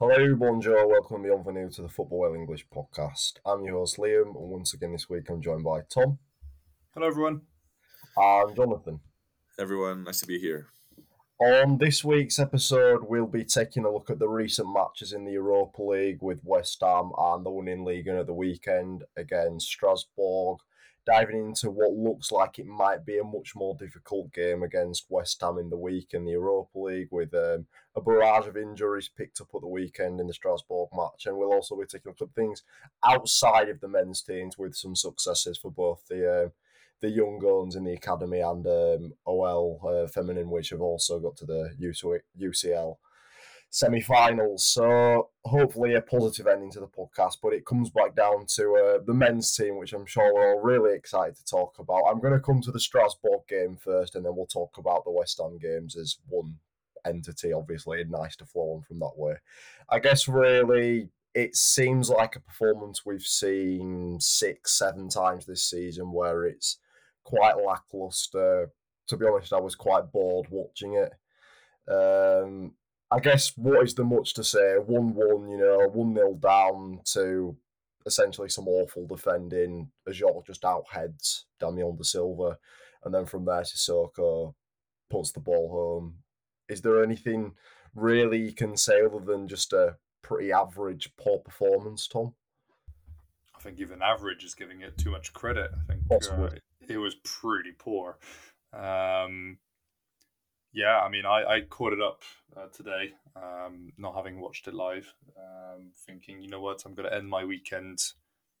Hello, bonjour, welcome and bienvenue to the Football Well English podcast. I'm your host Liam, and once again this week I'm joined by Tom Hello, everyone. and Jonathan. Everyone, nice to be here. On this week's episode, we'll be taking a look at the recent matches in the Europa League with West Ham and the winning league at the weekend against Strasbourg. Diving into what looks like it might be a much more difficult game against West Ham in the week in the Europa League, with um, a barrage of injuries picked up at the weekend in the Strasbourg match. And we'll also be taking at things outside of the men's teams with some successes for both the um, the young guns in the academy and um, OL uh, feminine, which have also got to the UCL semi-finals. So hopefully a positive ending to the podcast. But it comes back down to uh, the men's team, which I'm sure we're all really excited to talk about. I'm going to come to the Strasbourg game first, and then we'll talk about the West Ham games as one entity. Obviously, nice to flow on from that way. I guess really. It seems like a performance we've seen six, seven times this season where it's quite lackluster. To be honest, I was quite bored watching it. Um, I guess what is the much to say? One one, you know, one 0 down to essentially some awful defending. Ajorque just outheads Damien Da Silva, and then from there to Sissoko puts the ball home. Is there anything really you can say other than just a pretty average, poor performance, Tom? I think even average is giving it too much credit. I think uh, it was pretty poor. Um, yeah, I mean, I, I caught it up uh, today, um, not having watched it live, um, thinking, you know what, I'm going to end my weekend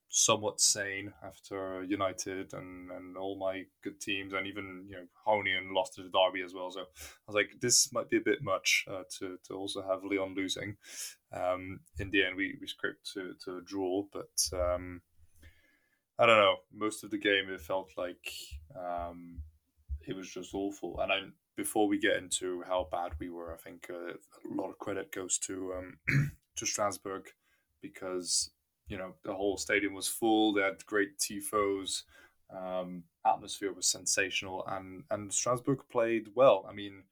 somewhat sane after United and, and all my good teams, and even you know Groningen lost to the derby as well. So I was like, this might be a bit much uh, to to also have Leon losing. Um, in the end, we we scraped to to a draw, but um, I don't know. Most of the game, it felt like um, it was just awful, and I before we get into how bad we were, I think uh, a lot of credit goes to um, to Strasbourg because you know the whole stadium was full. They had great tifos. Um, atmosphere was sensational, and and Strasbourg played well. I mean,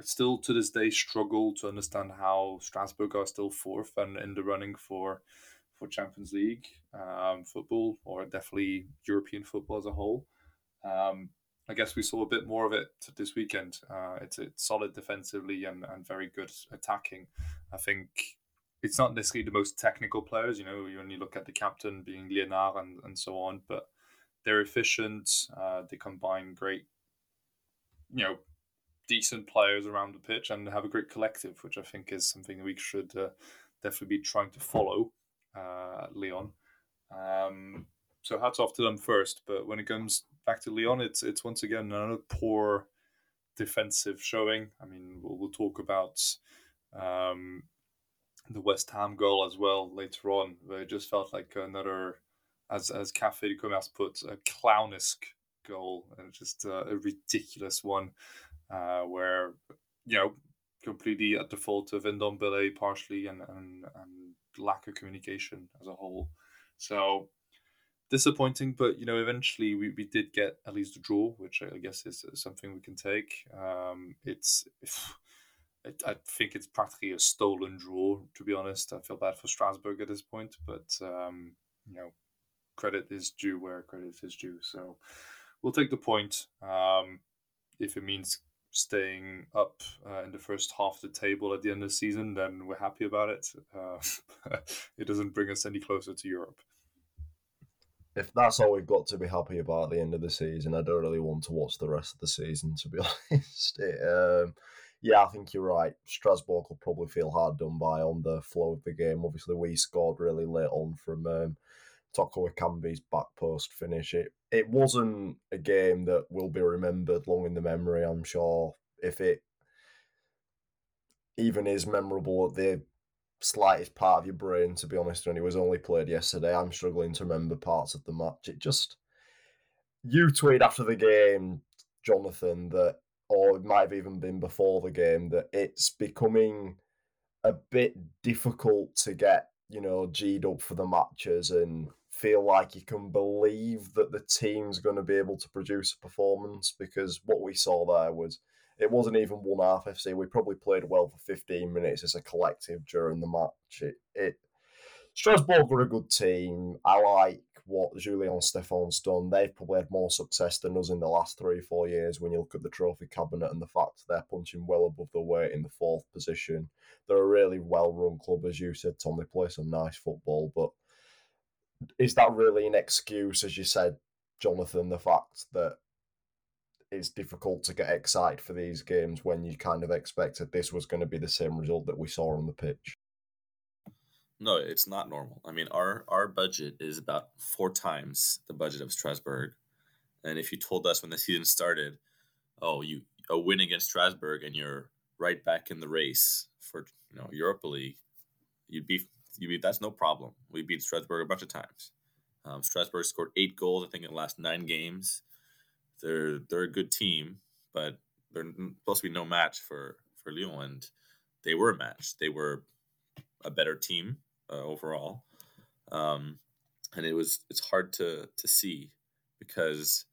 still to this day struggle to understand how Strasbourg are still fourth and in the running for for Champions League um, football or definitely European football as a whole. Um, I guess we saw a bit more of it this weekend. Uh, it's, it's solid defensively and, and very good attacking. I think it's not necessarily the most technical players, you know, you only look at the captain being Liénard and, and so on, but they're efficient. Uh, they combine great, you know, decent players around the pitch and have a great collective, which I think is something we should uh, definitely be trying to follow uh, Lyon. Um, so hats off to them first. But when it comes back to Lyon, it's it's once again another poor defensive showing. I mean, we'll, we'll talk about um, the West Ham goal as well later on, where it just felt like another, as as Cafe de Commerce put, a clownesque goal and just uh, a ridiculous one, uh, where you know completely at the fault of Ndombele partially and, and and lack of communication as a whole. So disappointing, but you know, eventually we, we did get at least a draw, which I guess is something we can take. Um, it's, I think it's practically a stolen draw, to be honest. I feel bad for Strasbourg at this point, but um, you know, credit is due where credit is due. So we'll take the point. Um, if it means staying up uh, in the first half of the table at the end of the season, then we're happy about it. Uh, it doesn't bring us any closer to Europe if that's all we've got to be happy about at the end of the season, I don't really want to watch the rest of the season, to be honest. It, um, yeah, I think you're right. Strasbourg will probably feel hard done by on the flow of the game. Obviously, we scored really late on from um, Toko Ekambi's back post finish. It it wasn't a game that will be remembered long in the memory. I'm sure if it even is memorable at the slightest part of your brain, to be honest, when it was only played yesterday. I'm struggling to remember parts of the match. It just you tweeted after the game, Jonathan, that or it might have even been before the game, that it's becoming a bit difficult to get, you know, G'd up for the matches and feel like you can believe that the team's going to be able to produce a performance because what we saw there was it wasn't even one half FC. We probably played well for 15 minutes as a collective during the match. It, it Strasbourg were a good team. I like what Julien Stéphan's done. They've probably had more success than us in the last three, four years when you look at the trophy cabinet and the fact they're punching well above their weight in the fourth position. They're a really well run club, as you said, Tom. They play some nice football, but is that really an excuse, as you said, Jonathan, the fact that it's difficult to get excited for these games when you kind of expected this was going to be the same result that we saw on the pitch? No, it's not normal. I mean, our our budget is about four times the budget of Strasbourg, and if you told us when the season started, oh, you a win against Strasbourg and you're right back in the race for you know Europa League, you'd be you be that's no problem. We beat Strasbourg a bunch of times. Um, Strasbourg scored eight goals, I think, in the last nine games. They're they're a good team, but they're supposed to be no match for for Lyon, and they were a match. They were a better team uh, overall, um, and it was it's hard to to see because,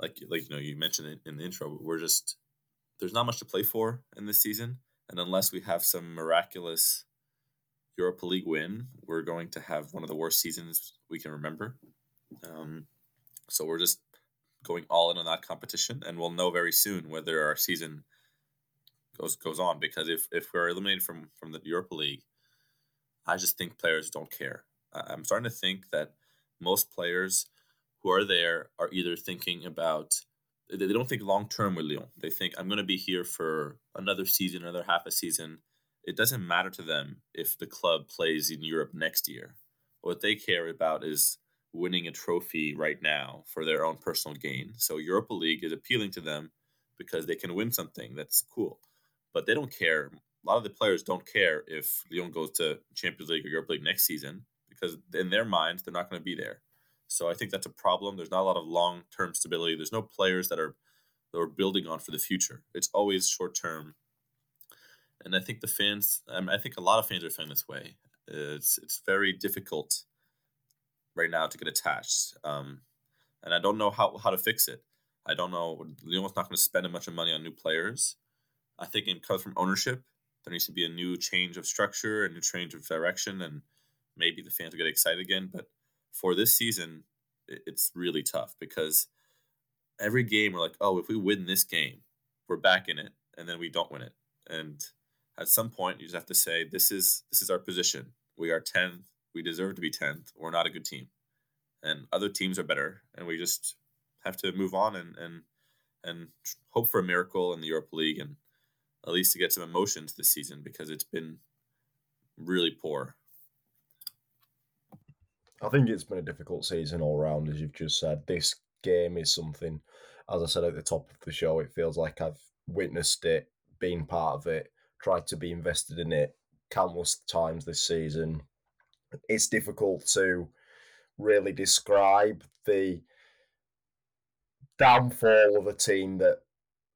like like you know you mentioned it in the intro, we're just there's not much to play for in this season, and unless we have some miraculous Europa League win, we're going to have one of the worst seasons we can remember. Um, so we're just going all in on that competition, and we'll know very soon whether our season goes goes on. Because if, if we're eliminated from from the Europa League, I just think players don't care. I'm starting to think that most players who are there are either thinking about they don't think long term with Lyon. They think I'm going to be here for another season, another half a season. It doesn't matter to them if the club plays in Europe next year. What they care about is winning a trophy right now for their own personal gain. So Europa League is appealing to them because they can win something that's cool. But they don't care. A lot of the players don't care if Lyon goes to Champions League or Europa League next season because in their minds they're not going to be there. So I think that's a problem. There's not a lot of long term stability. There's no players that are that are building on for the future. It's always short term. And I think the fans, I, mean, I think a lot of fans are feeling this way. It's it's very difficult right now to get attached. Um, and I don't know how, how to fix it. I don't know. Lyon's not going to spend a bunch of money on new players. I think it comes from ownership. There needs to be a new change of structure, and a new change of direction, and maybe the fans will get excited again. But for this season, it's really tough because every game we're like, oh, if we win this game, we're back in it, and then we don't win it. And at some point, you just have to say, this is this is our position. We are tenth we deserve to be 10th. We're not a good team. And other teams are better. And we just have to move on and, and, and hope for a miracle in the Europa League and at least to get some emotions this season because it's been really poor. I think it's been a difficult season all around, as you've just said. This game is something, as I said at the top of the show, it feels like I've witnessed it, been part of it, tried to be invested in it countless times this season, it's difficult to really describe the downfall of a team that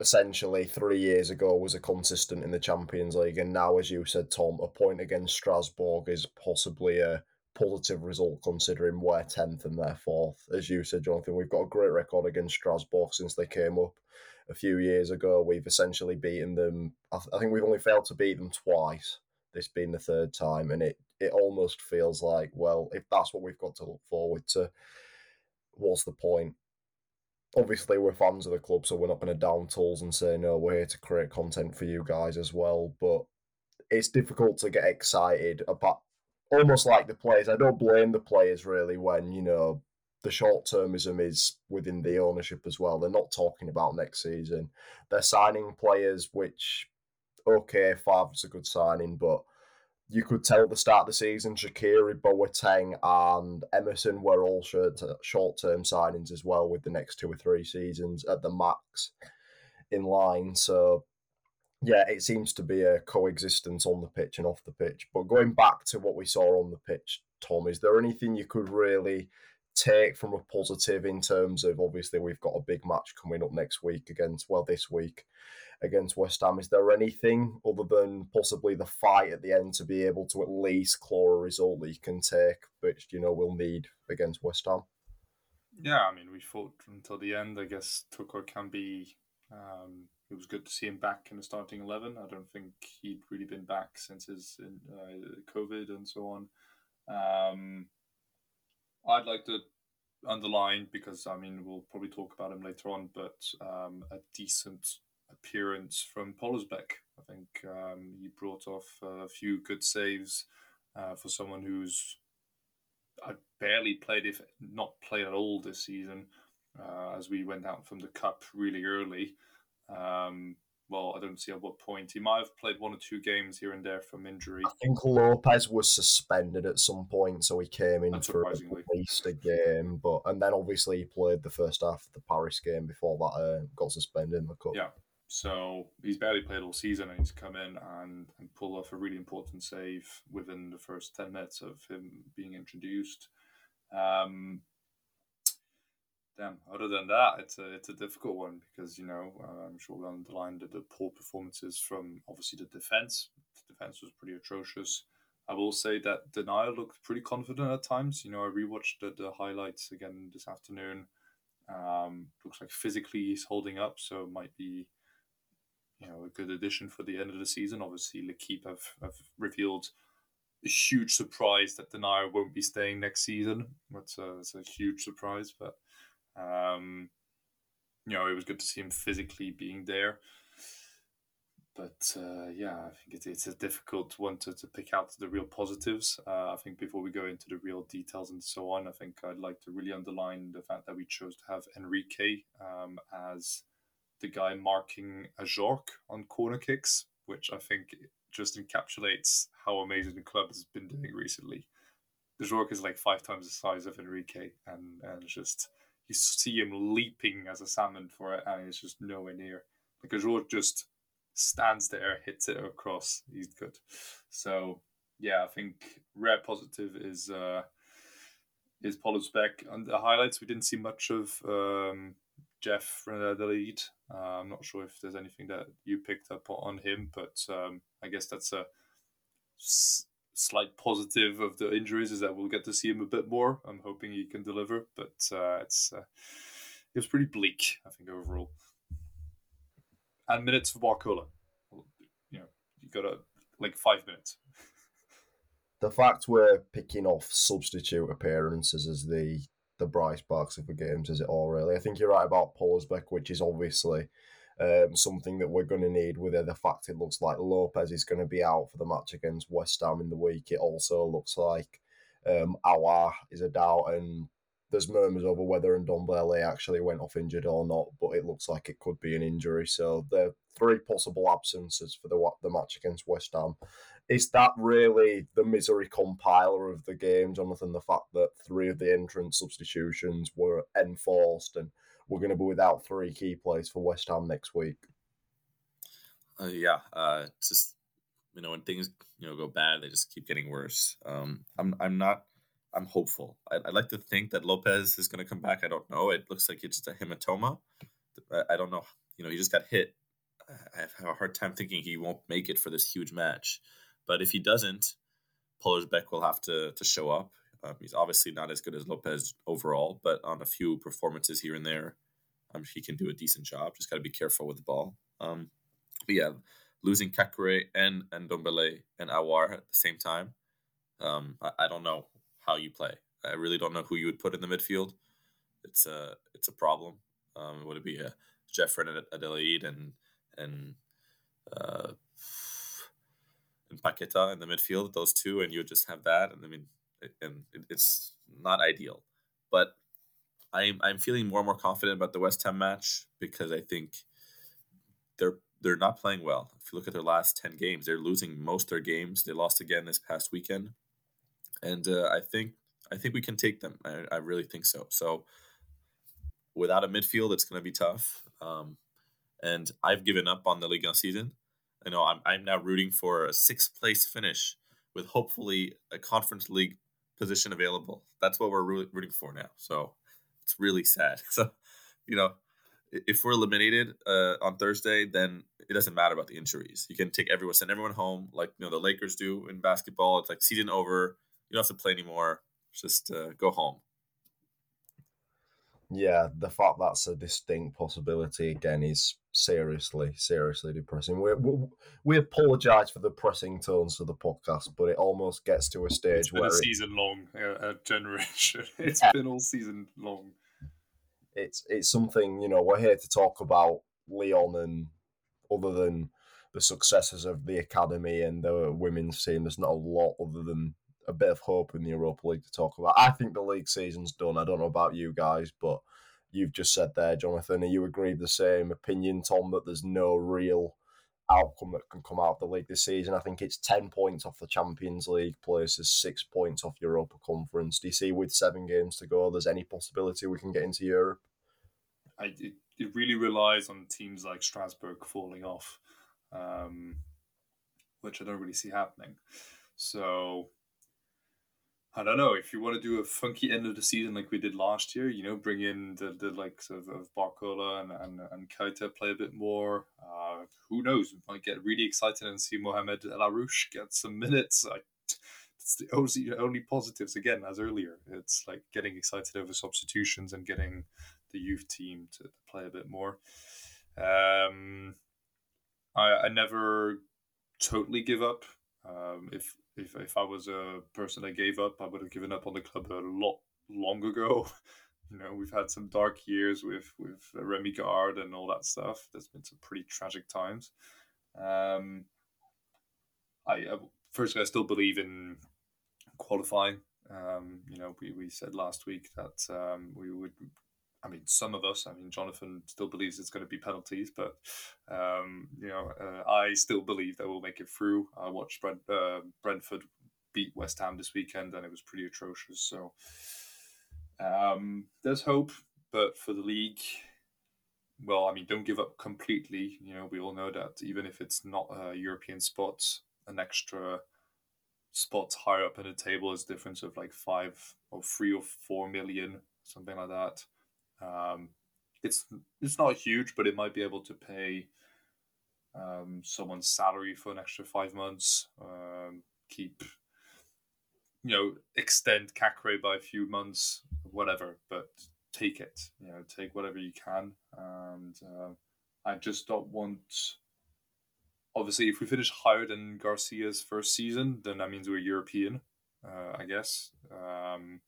essentially three years ago was a consistent in the Champions League, and now, as you said, Tom, a point against Strasbourg is possibly a positive result considering we're tenth and they're fourth. As you said, Jonathan, we've got a great record against Strasbourg since they came up a few years ago. We've essentially beaten them. I, th- I think we've only failed to beat them twice. This being the third time, and it it almost feels like, well, if that's what we've got to look forward to, what's the point? Obviously, we're fans of the club, so we're not going to down tools and say, no, we're here to create content for you guys as well. But it's difficult to get excited about almost like the players. I don't blame the players really when, you know, the short termism is within the ownership as well. They're not talking about next season. They're signing players, which, okay, Favre's a good signing, but you could tell at the start of the season, Shaqiri, Boateng, and Emerson were all short term signings as well, with the next two or three seasons at the max in line. So, yeah, it seems to be a coexistence on the pitch and off the pitch. But going back to what we saw on the pitch, Tom, is there anything you could really take from a positive in terms of obviously we've got a big match coming up next week against, well, this week against West Ham. Is there anything other than possibly the fight at the end to be able to at least claw a result that you can take, which you know we'll need against West Ham? Yeah, I mean we fought until the end. I guess Toko can be um, it was good to see him back in the starting eleven. I don't think he'd really been back since his uh, COVID and so on. Um, I'd like to underline because I mean we'll probably talk about him later on, but um, a decent appearance from Pollersbeck. I think um, he brought off a few good saves uh, for someone who's I barely played, if not played at all this season, uh, as we went out from the cup really early. Um, well, I don't see at what point. He might have played one or two games here and there from injury. I think Lopez was suspended at some point, so he came in for at least a game. But and then obviously he played the first half of the Paris game before that uh, got suspended in the cup. Yeah, so he's barely played all season, and he's come in and, and pull off a really important save within the first ten minutes of him being introduced. Um, damn. Other than that, it's a it's a difficult one because you know uh, I'm sure we underlined the, the poor performances from obviously the defense. The defense was pretty atrocious. I will say that Denayer looked pretty confident at times. You know, I rewatched the, the highlights again this afternoon. Um, looks like physically he's holding up, so it might be you know a good addition for the end of the season. Obviously, L'Equipe have, have revealed a huge surprise that Denayer won't be staying next season. That's a, a huge surprise, but um, you know, it was good to see him physically being there. But uh, yeah, I think it's, it's a difficult one to, to pick out the real positives. Uh, I think before we go into the real details and so on, I think I'd like to really underline the fact that we chose to have Henrique um, as the guy marking Ajorque on corner kicks, which I think just encapsulates how amazing the club has been doing recently. Ajorque is like five times the size of Henrique, and and just you see him leaping as a salmon for it, and it's just nowhere near. Like Ajorque just stands there, hits it across. He's good. So yeah, I think rare positive is uh, is Pollersbeck. On the highlights, we didn't see much of um, Jeff Reine-Adélaïde. Uh, I'm not sure if there's anything that you picked up on him, but um, I guess that's a s- slight positive of the injuries is that we'll get to see him a bit more. I'm hoping he can deliver, but uh, it's uh, it was pretty bleak, I think overall. And minutes for Barcola, you know, you got a like five minutes. The fact we're picking off substitute appearances as the the Bryce Barks of the games as it all really. I think you're right about Pollersbeck, which is obviously um, something that we're going to need with. The fact it looks like Lopez is going to be out for the match against West Ham in the week. It also looks like um, Aouar is a doubt, and there's murmurs over whether and Ndombele actually went off injured or not, but it looks like it could be an injury. So the three possible absences for the the match against West Ham. Is that really the misery compiler of the game, Jonathan? The fact that three of the entrance substitutions were enforced and we're going to be without three key players for West Ham next week. Uh, yeah, uh, just you know when things you know go bad, they just keep getting worse. Um, I'm I'm not. I'm hopeful. I, would like to think that Lopez is going to come back. I don't know. It looks like it's just a hematoma. I, I don't know. You know, he just got hit. I have a hard time thinking he won't make it for this huge match. But if he doesn't, Pollersbeck will have to to show up. Um, he's obviously not as good as Lopez overall, but on a few performances here and there, um, he can do a decent job. Just got to be careful with the ball. Um, but yeah, losing Caqueret and and Ndombele and Aouar at the same time, um, I, I, don't know how you play. I really don't know who you would put in the midfield. It's a it's a problem. Um, would it be a Jeff Reine-Adélaïde and and uh, and Paqueta in the midfield, those two, and you just have that. And I mean, and it's not ideal. But I'm I'm feeling more and more confident about the West Ham match because I think they're they're not playing well. If you look at their last ten games, they're losing most their games. They lost again this past weekend, and uh, I think I think we can take them. I, I really think so. So without a midfield, it's going to be tough. Um, and I've given up on the Ligue 1 season. I know I'm, I'm now rooting for a sixth place finish with hopefully a Conference League position available. That's what we're rooting for now. So it's really sad. So, you know, if we're eliminated uh, on Thursday, then it doesn't matter about the injuries. You can take everyone, send everyone home, like you know the Lakers do in basketball. It's like season over. You don't have to play anymore. Just uh, go home. Yeah, the fact that's a distinct possibility again is seriously, seriously depressing. We we, we apologise for the pressing tones of the podcast, but it almost gets to a stage it's been where a it, season long uh, generation. It's Yeah. been all season long. it's it's something you know we're here to talk about Leon and other than the successes of the academy and the women's team, there's not a lot other than a bit of hope in the Europa League to talk about. I think the league season's done. I don't know about you guys, but you've just said there, Jonathan, and you agree the same opinion, Tom, that there's no real outcome that can come out of the league this season. I think it's ten points off the Champions League places, six points off Europa Conference. Do you see with seven games to go, there's any possibility we can get into Europe? I, it, it really relies on teams like Strasbourg falling off, um, which I don't really see happening. So I don't know if you want to do a funky end of the season like we did last year. You know, bring in the, the likes of, of Barcola and and and Keita play a bit more. Uh, who knows? We might get really excited and see Mohamed El Arouche get some minutes. I, it's the only, only positives again as earlier. It's like getting excited over substitutions and getting the youth team to play a bit more. Um, I I never totally give up. Um, if if if I was a person that gave up, I would have given up on the club a lot long ago. You know, we've had some dark years with with Rémi Garde and all that stuff. There's been some pretty tragic times. Um, I, I firstly, I still believe in qualifying. Um, you know, we, we said last week that um, we would. I mean, some of us. I mean, Jonathan still believes it's going to be penalties, but um, you know, uh, I still believe that we'll make it through. I watched Brent, uh, Brentford beat West Ham this weekend, and it was pretty atrocious. So um, there's hope, but for the league, well, I mean, don't give up completely. You know, we all know that even if it's not a European spot, an extra spot higher up in the table is a difference of like five or three or four million, something like that. Um, it's it's not huge, but it might be able to pay um, someone's salary for an extra five months. Um, keep you know extend Caqueret by a few months, whatever. But take it, you know, take whatever you can, and uh, I just don't want. Obviously, if we finish higher than Garcia's first season, then that means we're European, uh, I guess. Um,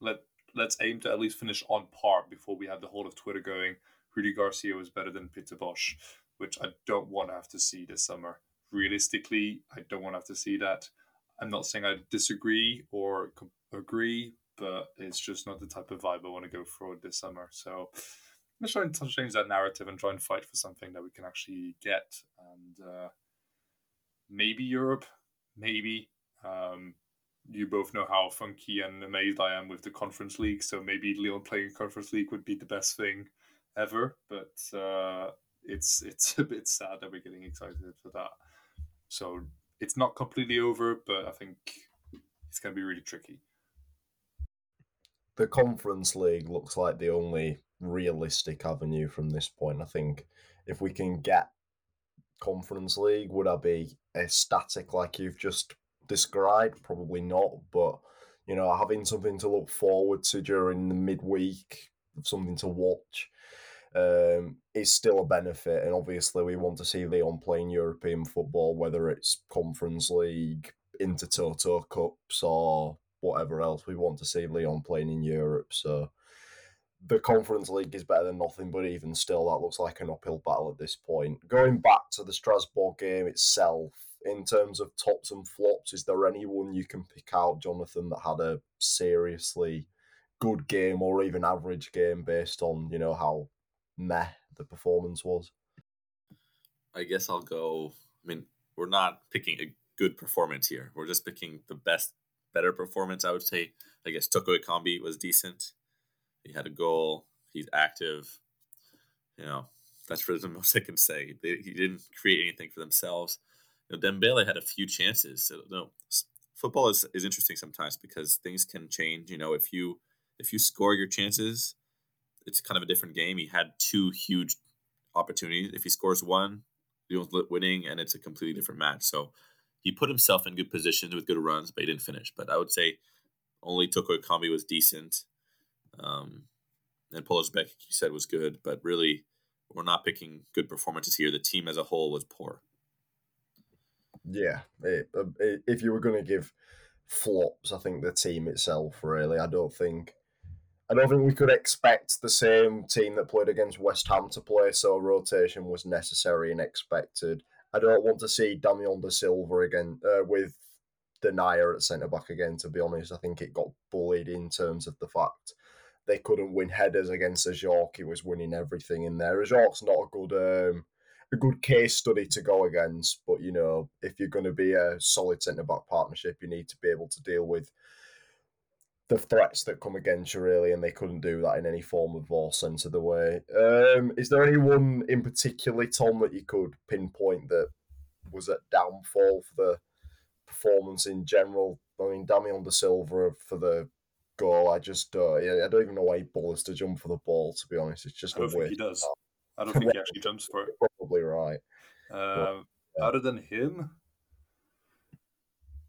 let let's aim to at least finish on par before we have the whole of Twitter going. Rudy Garcia was better than Peter Bosz, which I don't want to have to see this summer. Realistically, I don't want to have to see that. I'm not saying I disagree or agree, but it's just not the type of vibe I want to go for this summer. So let's try and change that narrative and try and fight for something that we can actually get. And uh, maybe Europe, maybe. Um, you both know how funky and amazed I am with the Conference League, so maybe Leon playing Conference League would be the best thing ever. But uh, it's it's a bit sad that we're getting excited for that. So it's not completely over, but I think it's going to be really tricky. The Conference League looks like the only realistic avenue from this point. I think if we can get Conference League, would I be ecstatic like you've just described? Probably not, but you know, having something to look forward to during the midweek, something to watch, um, is still a benefit. And obviously, we want to see Leon playing European football, whether it's Conference League, Intertoto Cups, or whatever else. We want to see Leon playing in Europe. So the Conference League is better than nothing, but even still, that looks like an uphill battle at this point. Going back to the Strasbourg game itself, in terms of tops and flops, is there anyone you can pick out, Jonathan, that had a seriously good game or even average game based on you know how meh the performance was? I guess I'll go. I mean, we're not picking a good performance here. We're just picking the best, better performance. I would say. I guess Toko Ekambi was decent. He had a goal. He's active. You know, that's really the most I can say. They, he didn't create anything for themselves. You know, Dembele had a few chances. So, you know, football is, is interesting sometimes because things can change. You know, if you if you score your chances, it's kind of a different game. He had two huge opportunities. If he scores one, was winning, and it's a completely different match. So he put himself in good positions with good runs, but he didn't finish. But I would say only Toko Ekambi was decent. Um, and Pollersbeck, you said, was good, but really we're not picking good performances here. The team as a whole was poor. Yeah, it, it, if you were going to give flops, I think the team itself really. I don't think. I don't think we could expect the same team that played against West Ham to play, so rotation was necessary and expected. I don't want to see Damien Da Silva again uh, with Denayer at centre back again. To be honest, I think it got bullied in terms of the fact they couldn't win headers against Ajorque. He was winning everything in there. Ajorque's not a good um, a good case study to go against, but you know, if you're going to be a solid centre back partnership, you need to be able to deal with the threats that come against you, really, and they couldn't do that in any form of or sense of the way. Um, is there anyone in particular, Tom, that you could pinpoint that was a downfall for the performance in general? I mean, Damien Da Silva for the goal. I just uh, I don't even know why he bothers to jump for the ball. To be honest, it's just I don't think he does. I don't think he actually jumps for it. Probably right. Um, but, yeah. Other than him,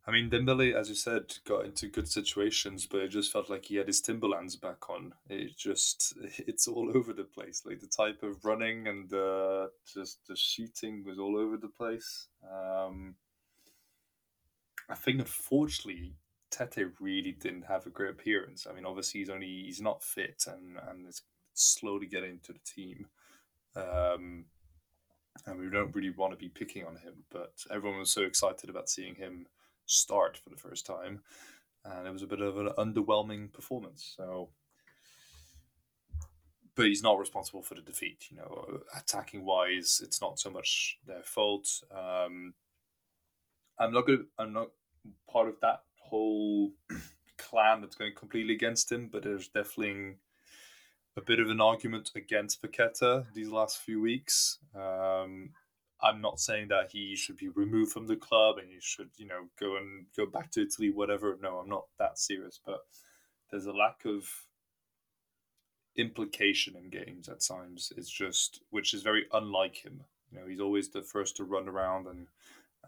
I mean, Dembele, as you said, got into good situations, but it just felt like he had his Timberlands back on. It just, it's all over the place. Like the type of running and uh, just the shooting was all over the place. Um, I think, unfortunately, Tete really didn't have a great appearance. I mean, obviously he's only he's not fit and and is slowly getting into the team. Um, and we don't really want to be picking on him, but everyone was so excited about seeing him start for the first time, and it was a bit of an underwhelming performance. So, but he's not responsible for the defeat. You know, attacking wise, it's not so much their fault. Um, I'm not good. I'm not part of that whole clan that's going completely against him, but there's definitely a bit of an argument against Paqueta these last few weeks. Um, I'm not saying that he should be removed from the club and he should, you know, go and go back to Italy, whatever. No, I'm not that serious, but there's a lack of implication in games at times. It's just, which is very unlike him. You know, he's always the first to run around and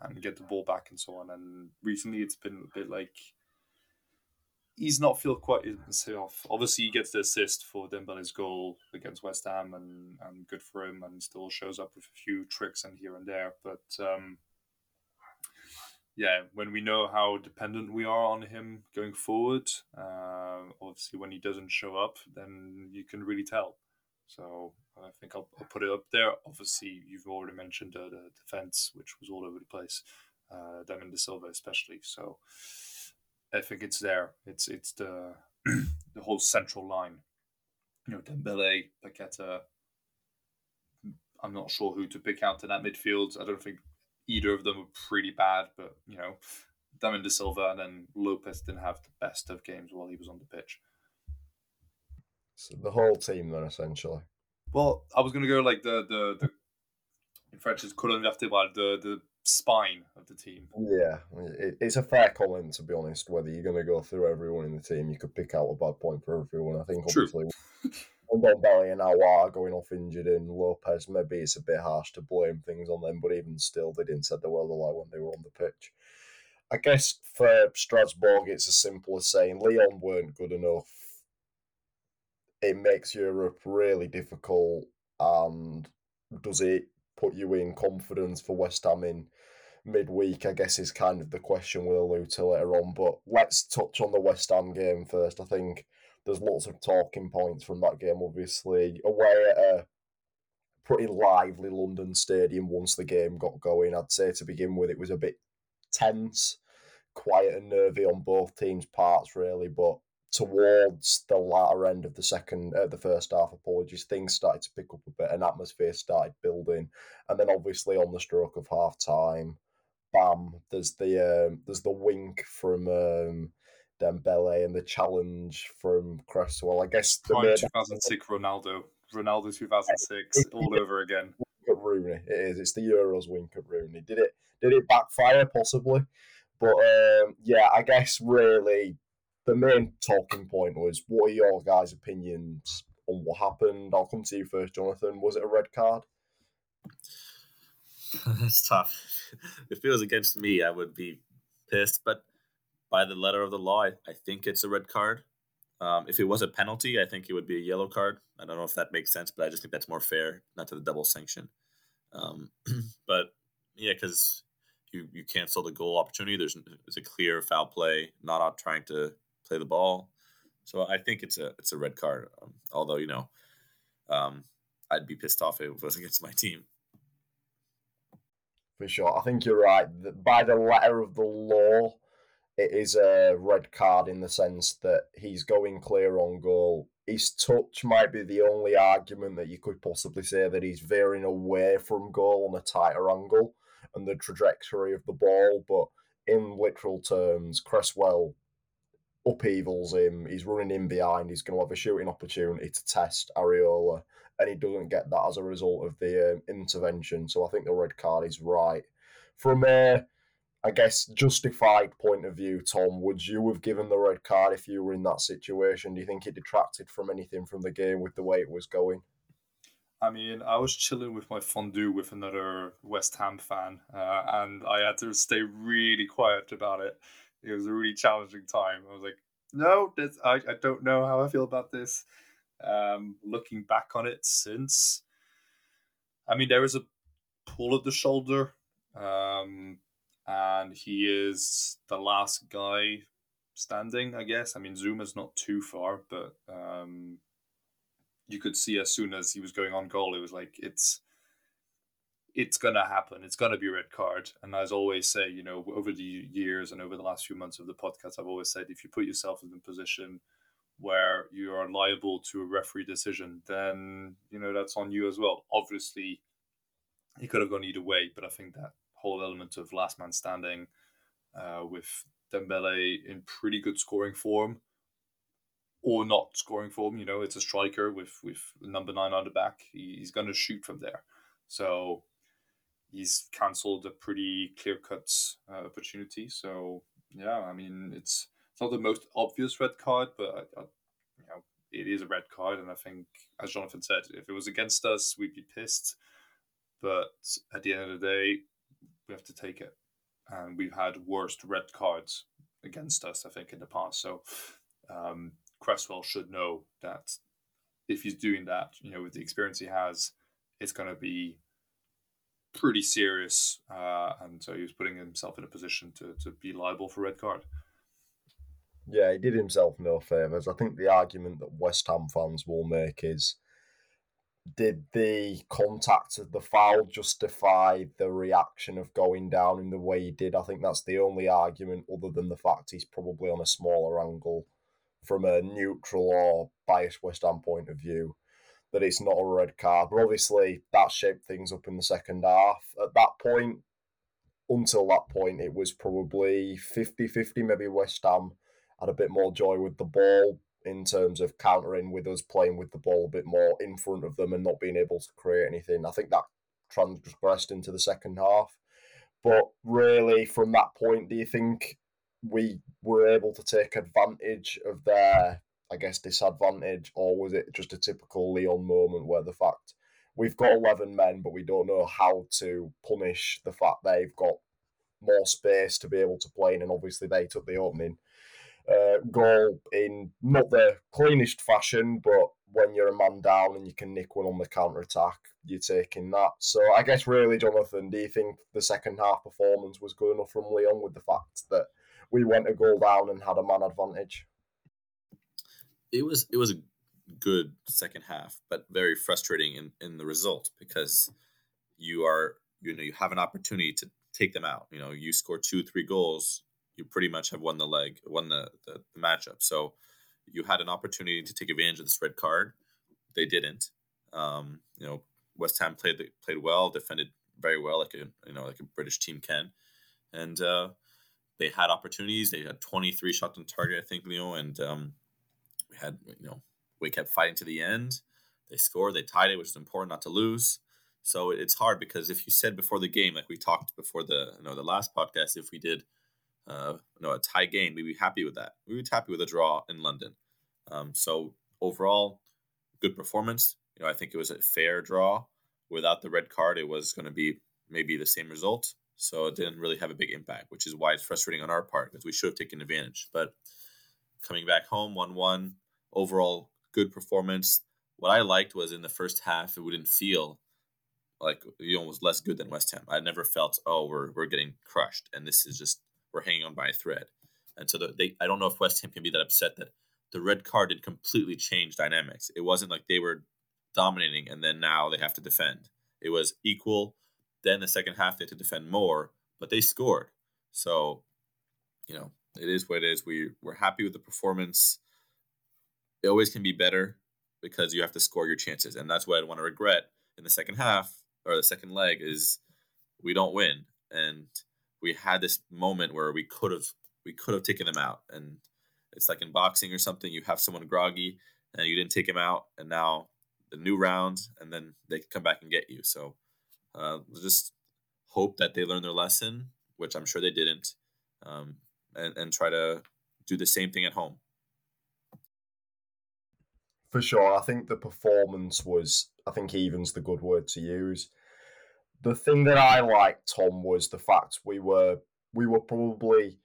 and get the ball back and so on. And recently, it's been a bit like he's not feel quite himself. Obviously, he gets the assist for Dembele's goal against West Ham, and, and good for him. And still shows up with a few tricks and here and there. But um, yeah, when we know how dependent we are on him going forward, uh, obviously when he doesn't show up, then you can really tell. So I think I'll, I'll put it up there. Obviously, you've already mentioned uh, the defense, which was all over the place. Uh, Damien Da Silva, especially. So I think it's there. It's it's the the whole central line. You know, Dembele, Paqueta. I'm not sure who to pick out in that midfield. I don't think either of them were pretty bad, but you know, Damien Da Silva and then Lopez didn't have the best of games while he was on the pitch. So the whole team, then, essentially. Well, I was going to go like the the the in French is colonne vertébrale, the the spine of the team. Yeah, it, it's a fair comment to be honest. Whether you're going to go through everyone in the team, you could pick out a bad point for everyone. I think obviously. Belly and Aouar going off injured in Lopez, maybe it's a bit harsh to blame things on them, but even still, they didn't set the world alight when they were on the pitch. I guess for Strasbourg, it's as simple as saying Leon weren't good enough. It makes Europe really difficult, and does it put you in confidence for West Ham in midweek, I guess is kind of the question we'll allude to later on. But let's touch on the West Ham game first. I think there's lots of talking points from that game, obviously. Away at a pretty lively London stadium once the game got going. I'd say to begin with, it was a bit tense, quiet and nervy on both teams' parts, really. But towards the latter end of the second, uh, the first half, apologies, things started to pick up a bit, and atmosphere started building, and then obviously on the stroke of half time, bam, there's the um, there's the wink from um, Dembele and the challenge from Cresswell. I guess the Prime 2006 Ronaldo, Ronaldo 2006, all over again. At Rooney, it is. It's the Euros wink at Rooney. Did it? Did it backfire possibly? But um, yeah, I guess really the main talking point was what are your guys' opinions on what happened? I'll come to you first, Jonathan. Was it a red card? It's tough. If it was against me, I would be pissed. But by the letter of the law, I, I think it's a red card. Um, if it was a penalty, I think it would be a yellow card. I don't know if that makes sense, but I just think that's more fair, not to the double sanction. Um, but yeah, because you you cancel the goal opportunity. There's it's a clear foul play, not out trying to play the ball. So I think it's a it's a red card. Um, although you know, um, I'd be pissed off if it was against my team. For sure, I think you're right. By the letter of the law, it is a red card in the sense that he's going clear on goal. His touch might be the only argument that you could possibly say that he's veering away from goal on a tighter angle and the trajectory of the ball, but in literal terms, Cresswell upheavals him. He's running in behind. He's going to have a shooting opportunity to test Areola, and he doesn't get that as a result of the um, intervention. So I think the red card is right. From a, I guess, justified point of view, Tom, would you have given the red card if you were in that situation? Do you think it detracted from anything from the game with the way it was going? I mean, I was chilling with my fondue with another West Ham fan, uh, and I had to stay really quiet about it. It was a really challenging time. I was like, no, this, I, I don't know how I feel about this. Um, looking back on it since, I mean, there was a pull at the shoulder, um, and he is the last guy standing, I guess. I mean, Zouma's not too far, but um, you could see as soon as he was going on goal, it was like it's it's gonna happen. It's gonna be a red card. And as always say, you know, over the years and over the last few months of the podcast, I've always said if you put yourself in a position where you are liable to a referee decision, then you know that's on you as well. Obviously, it could have gone either way, but I think that whole element of last man standing uh, with Dembele in pretty good scoring form or not scoring form. You know, it's a striker with with number nine on the back. He's going to shoot from there. So he's cancelled a pretty clear cut uh, opportunity. So yeah, I mean, it's it's not the most obvious red card, but I, I, you know, it is a red card, and I think, as Jonathan said, if it was against us, we'd be pissed. But at the end of the day, we have to take it, and we've had worst red cards against us, I think, in the past. So um, Cresswell should know that if he's doing that, you know, with the experience he has, it's going to be pretty serious. Uh, and so he was putting himself in a position to, to be liable for red card. Yeah, he did himself no favours. I think the argument that West Ham fans will make is did the contact of the foul justify the reaction of going down in the way he did? I think that's the only argument, other than the fact he's probably on a smaller angle from a neutral or biased West Ham point of view that it's not a red card. But obviously, that shaped things up in the second half. At that point, until that point, it was probably 50 50. Maybe West Ham had a bit more joy with the ball in terms of countering with us playing with the ball a bit more in front of them and not being able to create anything. I think that transgressed into the second half. But really, from that point, do you think we were able to take advantage of their, I guess, disadvantage, or was it just a typical Leon moment where the fact we've got 11 men, but we don't know how to punish the fact they've got more space to be able to play in, and obviously they took the opening uh, goal in not the cleanest fashion, but when you're a man down and you can nick one on the counter attack, you're taking that. So I guess really, Jonathan, do you think the second half performance was good enough from Leon with the fact that we went a goal down and had a man advantage. It was it was a good second half, but very frustrating in, in the result because you are you know you have an opportunity to take them out. You know, you score two, three goals, you pretty much have won the leg, won the, the, the matchup. So you had an opportunity to take advantage of this red card. They didn't. Um, you know, West Ham played played well, defended very well, like a you know like a British team can, and uh, they had opportunities. They had 23 shots on target, I think, Leo, and um, we had, you know, we kept fighting to the end. They scored, they tied it, which is important not to lose. So it's hard because if you said before the game, like we talked before the, you know, the last podcast, if we did, uh, know, a tie game, we'd be happy with that. We'd be happy with a draw in London. Um, so overall, good performance. You know, I think it was a fair draw. Without the red card, it was going to be maybe the same result. So it didn't really have a big impact, which is why it's frustrating on our part because we should have taken advantage. But coming back home 1 1, overall good performance. What I liked was in the first half, it wouldn't feel like you know was less good than West Ham. I never felt oh we're we're getting crushed and this is just we're hanging on by a thread. And so the, they I don't know if West Ham can be that upset that the red card did completely change dynamics. It wasn't like they were dominating and then now they have to defend. It was equal. Then the second half they had to defend more, but they scored. So, you know, it is what it is. We we're happy with the performance. It always can be better because you have to score your chances, and that's what I want to regret in the second half or the second leg is we don't win, and we had this moment where we could have we could have taken them out, and it's like in boxing or something. You have someone groggy, and you didn't take him out, and now the new round, and then they come back and get you. So uh, just hope that they learn their lesson, which I'm sure they didn't, um, and, and try to do the same thing at home. For sure, I think the performance was. I think even's the good word to use. The thing that I liked, Tom, was the fact we were we were probably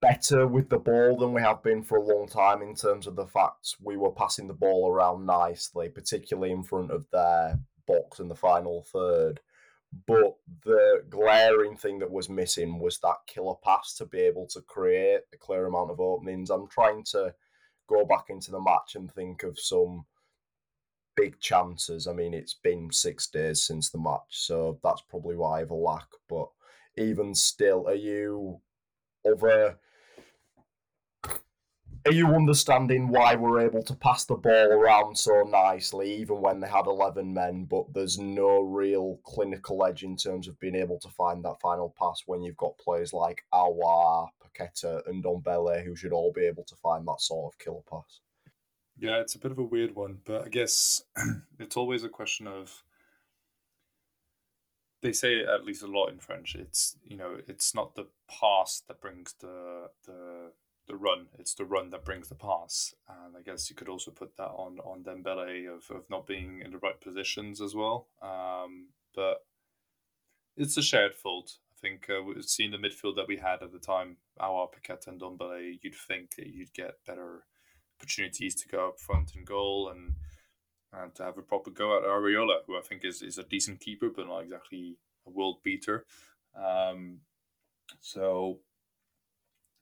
better with the ball than we have been for a long time in terms of the fact we were passing the ball around nicely, particularly in front of their box in the final third. But the glaring thing that was missing was that killer pass to be able to create a clear amount of openings. I'm trying to go back into the match and think of some big chances. I mean, it's been six days since the match, so that's probably why I have a lack. But even still, are you over are you understanding why we're able to pass the ball around so nicely, even when they had 11 men, but there's no real clinical edge in terms of being able to find that final pass when you've got players like Aouar, Paqueta, and Ndombele who should all be able to find that sort of killer pass? Yeah, it's a bit of a weird one, but I guess it's always a question of. They say it at least a lot in French. It's you know, it's not the pass that brings the the the run. It's the run that brings the pass, and I guess you could also put that on on Dembele of, of not being in the right positions as well. Um, but it's a shared fault. I think uh, we've seen the midfield that we had at the time, our Paqueta and Ndombele. You'd think that you'd get better opportunities to go up front and goal and and to have a proper go at Areola, who I think is, is a decent keeper, but not exactly a world beater. Um, so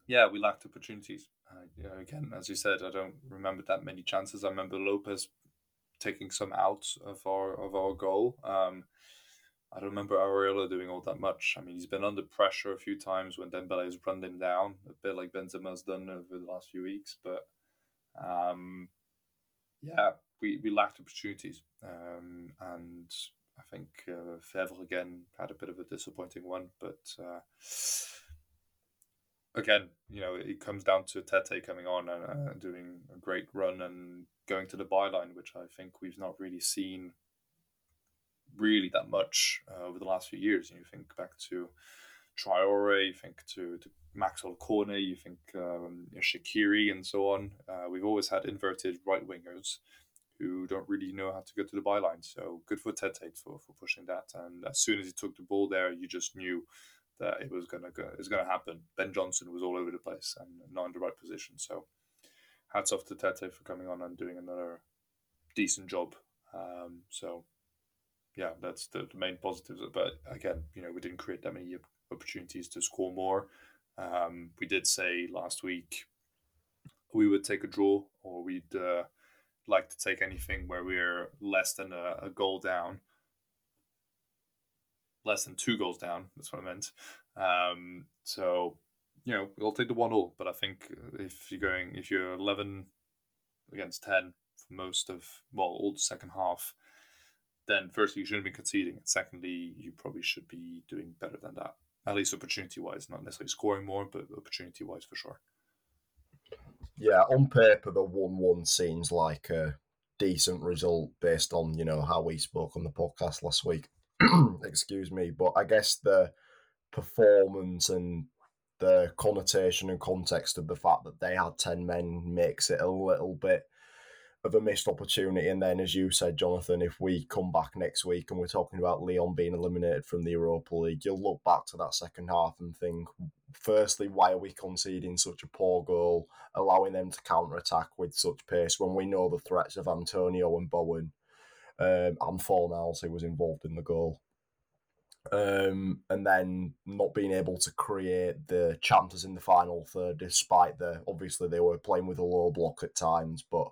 yeah, we lacked opportunities. Uh, you know, again, as you said, I don't remember that many chances. I remember Lopez taking some out of our of our goal. Um, I don't remember Areola doing all that much. I mean, he's been under pressure a few times when Dembele has run him down, a bit like Benzema's done over the last few weeks. But um, yeah, we, we lacked opportunities. Um, and I think uh, again had a bit of a disappointing one. But uh, again, you know, it comes down to Tete coming on and uh, doing a great run and going to the byline, which I think we've not really seen really that much uh, over the last few years. You think back to Traore, you think to, to Maxwell Cornet, you think um, Shaqiri, and so on. Uh, we've always had inverted right wingers who don't really know how to go to the byline. So good for Tete for, for pushing that. And as soon as he took the ball there, you just knew that it was gonna go, it was gonna happen. Ben Johnson was all over the place and not in the right position. So hats off to Tete for coming on and doing another decent job. Um, so yeah, that's the, the, main positives. But again, you know, we didn't create that many opportunities to score more. Um, we did say last week we would take a draw or we'd uh, like to take anything where we're less than a, a goal down less than two goals down. That's what I meant. Um, so you know we'll take the one all, but I think if you're going if you're eleven against ten for most of well all the second half, then firstly you shouldn't be conceding, and secondly you probably should be doing better than that. At least opportunity wise, not necessarily scoring more, but opportunity wise for sure. Yeah, on paper the one-one seems like a decent result based on you know how we spoke on the podcast last week. excuse me, but I guess the performance and the connotation and context of the fact that they had 10 men makes it a little bit of a missed opportunity. And then, as you said, Jonathan, if we come back next week and we're talking about Leon being eliminated from the Europa League, you'll look back to that second half and think, firstly, why are we conceding such a poor goal, allowing them to counter attack with such pace when we know the threats of Antonio and Bowen um, and Fornals, who was involved in the goal? um, and then not being able to create the chances in the final third, despite the obviously they were playing with a low block at times, but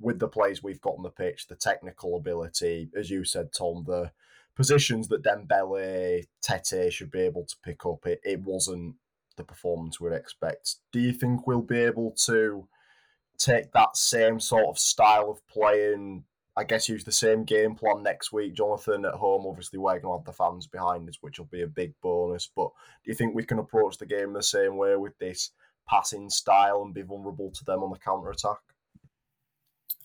with the plays we've got on the pitch, the technical ability, as you said, Tom, the positions that Dembele, Tete should be able to pick up, it, it wasn't the performance we'd expect. Do you think we'll be able to take that same sort of style of playing I guess use the same game plan next week, Jonathan, at home. Obviously, we're going to have the fans behind us, which will be a big bonus. But do you think we can approach the game the same way with this passing style and be vulnerable to them on the counter attack?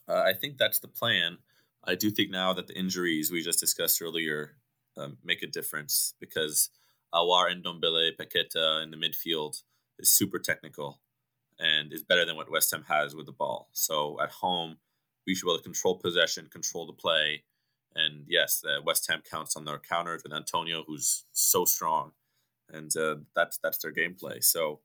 Uh, I think that's the plan. I do think now that the injuries we just discussed earlier um, make a difference because Aouar and Ndombele, Paqueta in the midfield is super technical and is better than what West Ham has with the ball. So at home, we should be able to control possession, control the play. And yes, uh, West Ham counts on their counters with Antonio, who's so strong, and uh, that's that's their gameplay. So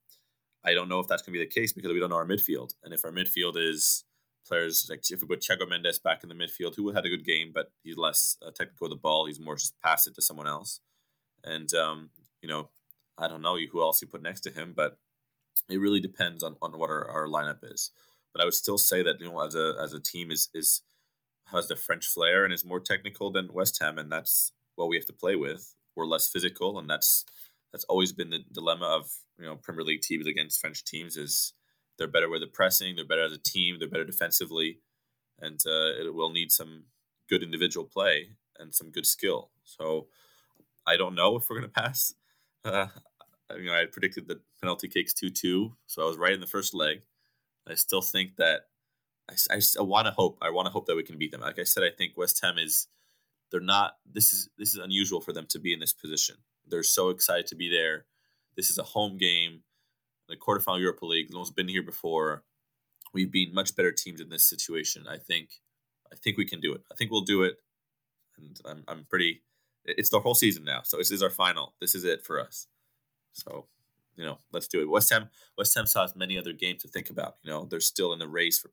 I don't know if that's going to be the case because we don't know our midfield, and if our midfield is players like if we put Thiago Mendes back in the midfield, who had a good game, but he's less uh, technical with the ball, he's more just pass it to someone else, and um, you know I don't know who else you put next to him, but it really depends on, on what our, our lineup is. But I would still say that you know as a as a team is is has the French flair and is more technical than West Ham, and that's what we have to play with. We're less physical, and that's that's always been the dilemma of you know Premier League teams against French teams is they're better with the pressing, they're better as a team, they're better defensively, and uh, it will need some good individual play and some good skill. So I don't know if we're going to pass. Uh, you know, I predicted the penalty kicks two two, so I was right in the first leg. I still think that I, I, I want to hope. I want to hope that we can beat them. Like I said, I think West Ham is they're not. This is this is unusual for them to be in this position. They're so excited to be there. This is a home game, the quarterfinal Europa League. No one's been here before. We've been much better teams in this situation. I think. I think we can do it. I think we'll do it, and I'm I'm pretty. It's the whole season now, so this is our final. This is it for us. So you know, let's do it. West Ham, West Ham still has many other games to think about. You know, they're still in the race for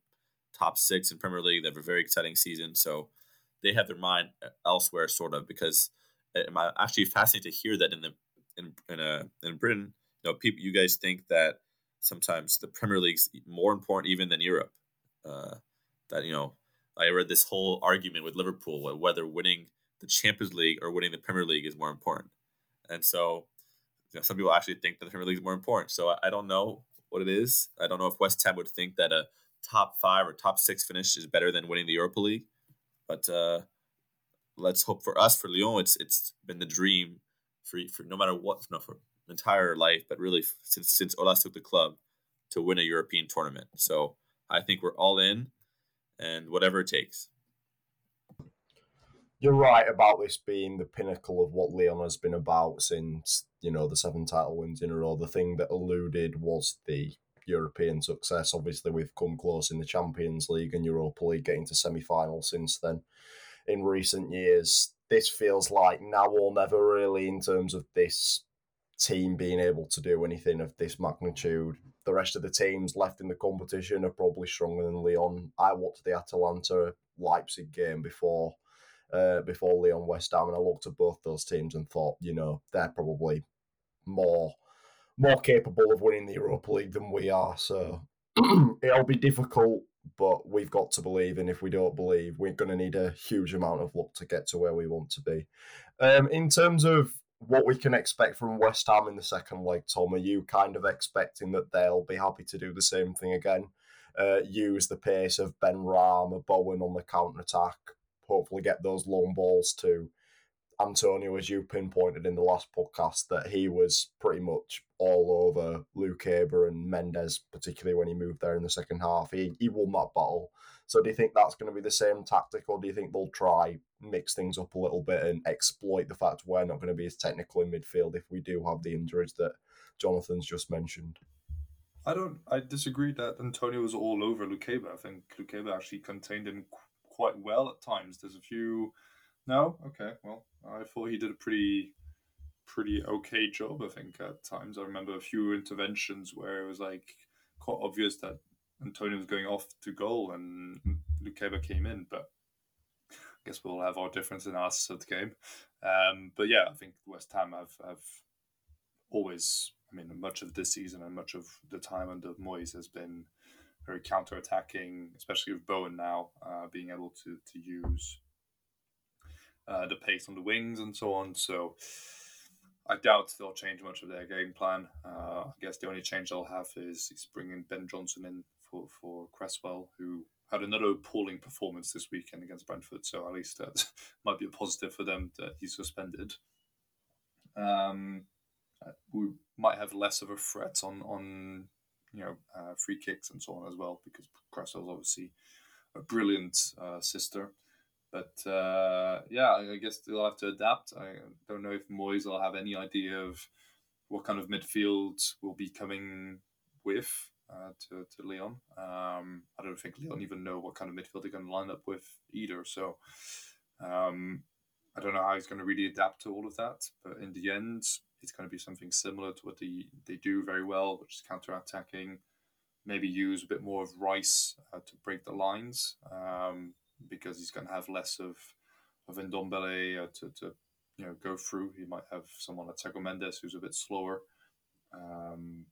top six in Premier League. They have a very exciting season, so they have their mind elsewhere, sort of. Because I'm actually fascinated to hear that in the in in, uh, in Britain, know, people, you guys think that sometimes the Premier League's more important even than Europe. Uh, that you know, I read this whole argument with Liverpool whether winning the Champions League or winning the Premier League is more important, and so you know, some people actually think that the Premier League is more important. So I, I don't know what it is. I don't know if West Ham would think that a top five or top six finish is better than winning the Europa League. But uh, let's hope for us for Lyon, it's it's been the dream for for no matter what, no, for entire life, but really since since Aulas took the club to win a European tournament. So I think we're all in, and whatever it takes you're right about this being the pinnacle of what Leon has been about since you know the seven title wins in a row. The thing that eluded was the European success. Obviously, we've come close in the Champions League and Europa League, getting to semi-final since then. In recent years, this feels like now or never, really, in terms of this team being able to do anything of this magnitude. The rest of the teams left in the competition are probably stronger than Leon. I watched the Atalanta Leipzig game before uh, before Lyon West Ham, and I looked at both those teams and thought, you know, they're probably more more capable of winning the Europa League than we are. So it'll be difficult, but we've got to believe, and if we don't believe, we're going to need a huge amount of luck to get to where we want to be. Um, in terms of what we can expect from West Ham in the second leg, Tom, are you kind of expecting that they'll be happy to do the same thing again? Uh, use the pace of Benrahma, Bowen on the counter attack, hopefully get those long balls to Antonio, as you pinpointed in the last podcast, that he was pretty much all over Lukeba and Mendes, particularly when he moved there in the second half. He, he won that battle. So do you think that's going to be the same tactic, or do you think they'll try mix things up a little bit and exploit the fact we're not going to be as technical in midfield if we do have the injuries that Jonathan's just mentioned? I don't. I disagree that Antonio was all over Lukeba. I think Lukeba actually contained him qu- quite well at times. There's a few. No, okay. Well, I thought he did a pretty, pretty okay job. I think at times I remember a few interventions where it was like quite obvious that Antonio was going off to goal and Lukeba came in, but guess we'll have our difference in analysis of the game. Um, but yeah, I think West Ham have have always I mean, much of this season and much of the time under Moyes has been very counter-attacking, especially with Bowen now uh, being able to to use uh, the pace on the wings and so on. So I doubt they'll change much of their game plan. Uh, I guess the only change they'll have is, is bringing Ben Johnson in for, for Cresswell, who had another appalling performance this weekend against Brentford. So at least that might be a positive for them that he's suspended. Um, we might have less of a threat on on you know uh, free kicks and so on as well because Cresswell's obviously a brilliant uh, sister. But uh, yeah, I guess they'll have to adapt. I don't know if Moyes will have any idea of what kind of midfield will be coming with uh, to, to Lyon. Um, I don't think Leon even know what kind of midfield they're going to line up with either. So um, I don't know how he's going to really adapt to all of that. But in the end, it's going to be something similar to what they, they do very well, which is counter attacking. Maybe use a bit more of Rice uh, to break the lines um, because he's going to have less of of Ndombele uh, to, to you know go through. He might have someone like Thiago Mendes who's a bit slower. Um,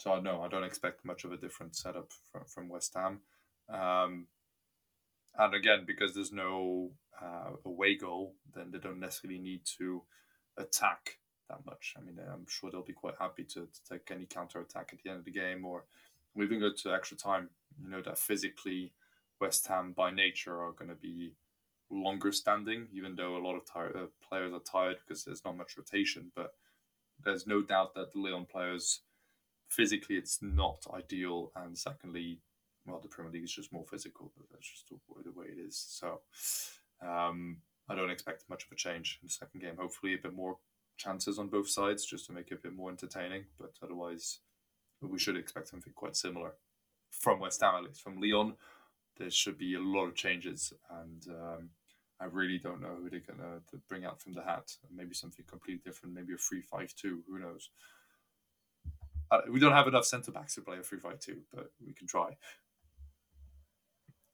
so know I don't expect much of a different setup from, from West Ham. Um, and again, because there's no uh, away goal, then they don't necessarily need to attack that much. I mean, I'm sure they'll be quite happy to, to take any counter attack at the end of the game or even go to extra time. You know that physically, West Ham by nature are going to be longer standing, even though a lot of tired, uh, players are tired because there's not much rotation. But there's no doubt that the Lyon players physically it's not ideal, and secondly, well, the Premier League is just more physical. But that's just the way it is. So. Um, I don't expect much of a change in the second game. Hopefully, a bit more chances on both sides just to make it a bit more entertaining. But otherwise, we should expect something quite similar from West Ham, at least. From Lyon, there should be a lot of changes, and um, I really don't know who they're going to bring out from the hat. Maybe something completely different, maybe a 3 5 2, who knows. Uh, we don't have enough centre backs to play a 3 5 2, but we can try.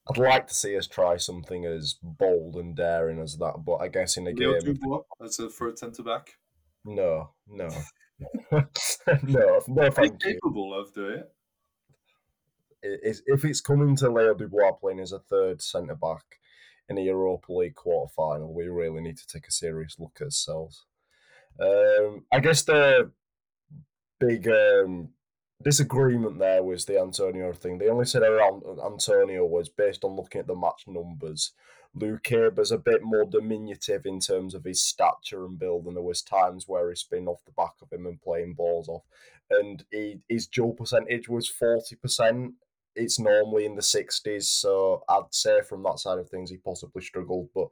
I'd like to see us try something as bold and daring as that, but I guess in a Leo game. As a third centre back? No, no, no, no, no. Thank you. capable of doing it. If it's coming to Leo Dubois playing as a third centre back in a Europa League quarter final, we really need to take a serious look at ourselves. Um, I guess the big um, disagreement there was the Antonio thing. They only said around Antonio was based on looking at the match numbers Lukeba's a bit more diminutive in terms of his stature and build, and there was times where he's been off the back of him and playing balls off. And he, his duel percentage was forty percent. It's normally in the sixties, so I'd say from that side of things he possibly struggled. But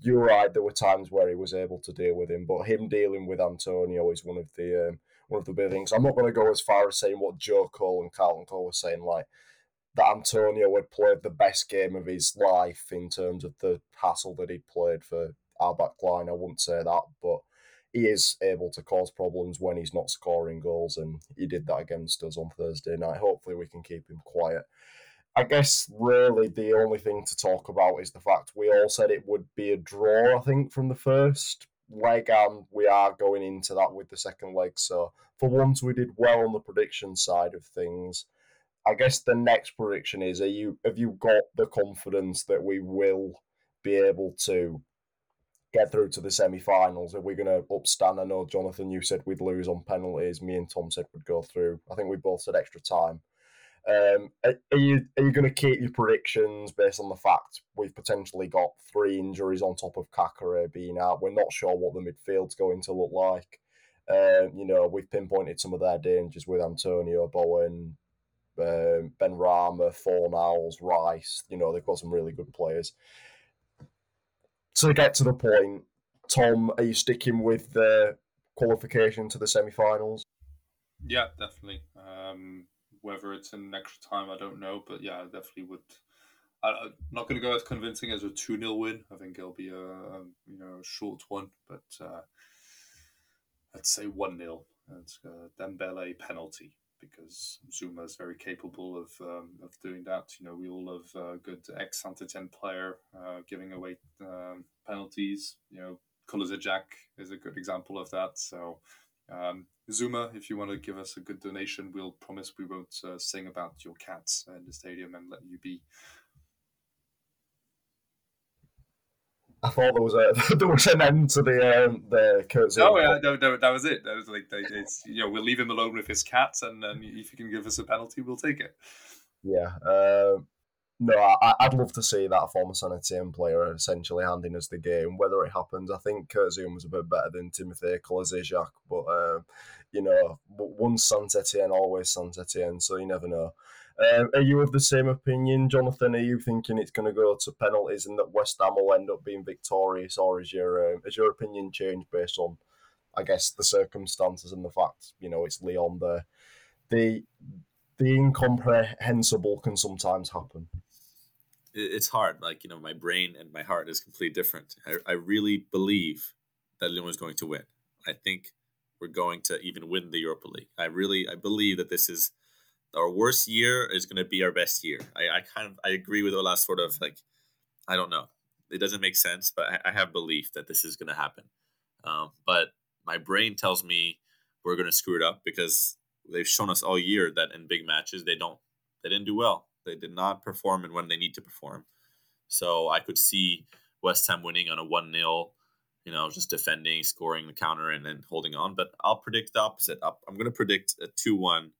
you're right, there were times where he was able to deal with him. But him dealing with Antonio is one of the um, one of the big things. I'm not going to go as far as saying what Joe Cole and Carlton Cole were saying, like that Antonio had played the best game of his life in terms of the hassle that he played for our back line. I wouldn't say that, but he is able to cause problems when he's not scoring goals, and he did that against us on Thursday night. Hopefully, we can keep him quiet. I guess really the only thing to talk about is the fact we all said it would be a draw, I think, from the first leg, and um, we are going into that with the second leg. So, for once, we did well on the prediction side of things. I guess the next prediction is: Are you have you got the confidence that we will be able to get through to the semi-finals? Are we going to upstand? I know Jonathan, you said we'd lose on penalties. Me and Tom said we'd go through. I think we both said extra time. Um, are you are you going to keep your predictions based on the fact we've potentially got three injuries on top of Caqueret being out? We're not sure what the midfield's going to look like. Uh, you know, we've pinpointed some of their dangers with Antonio Bowen, um, Benrahma, Fornals, Rice. You know, they've got some really good players. To get to the point, Tom, are you sticking with the qualification to the semi-finals? Yeah, definitely. Um, Whether it's in extra time, I don't know. But yeah, I definitely would. I, am not going to go as convincing as a 2 0 win. I think it'll be a, a you know a short one, but uh, let's say 1 0. It's a Dembele penalty because Zouma is very capable of um, of doing that. You know, we all love a good ex Saint Etienne player uh, giving away um, penalties. You know, Kolodziejczak is a good example of that. So, um, Zouma, if you want to give us a good donation, we'll promise we won't uh, sing about your cats in the stadium and let you be. I thought there was a there was an end to the um, the Kurt No, yeah, no, no, that was it. That was like it's you know we'll leave him alone with his cats, and then if you can give us a penalty, we'll take it. Yeah, uh, no, I, would love to see that former Saint player essentially handing us the game. Whether it happens, I think Kurt Zouma was a bit better than Timothy Kolodziejczak, but uh, you know, once Saint always Saint so you never know. Um, are you of the same opinion, Jonathan? Are you thinking it's going to go to penalties and that West Ham will end up being victorious, or is your uh, has your opinion changed based on, I guess, the circumstances and the fact you know it's Lyon? The the the incomprehensible can sometimes happen it's hard. Like you know, my brain and my heart is completely different. I, I really believe that Lyon is going to win. I think we're going to even win the Europa League. I really I believe that this is our worst year is going to be our best year. I, I kind of I agree with Ola. Sort of like I don't know. It doesn't make sense, but I, I have belief that this is going to happen. Um, but my brain tells me we're going to screw it up because they've shown us all year that in big matches they don't they didn't do well. They did not perform and when they need to perform. So I could see West Ham winning on a 1 0, you know, just defending, scoring the counter, and then holding on. But I'll predict the opposite. Up I'm going to predict a 2 1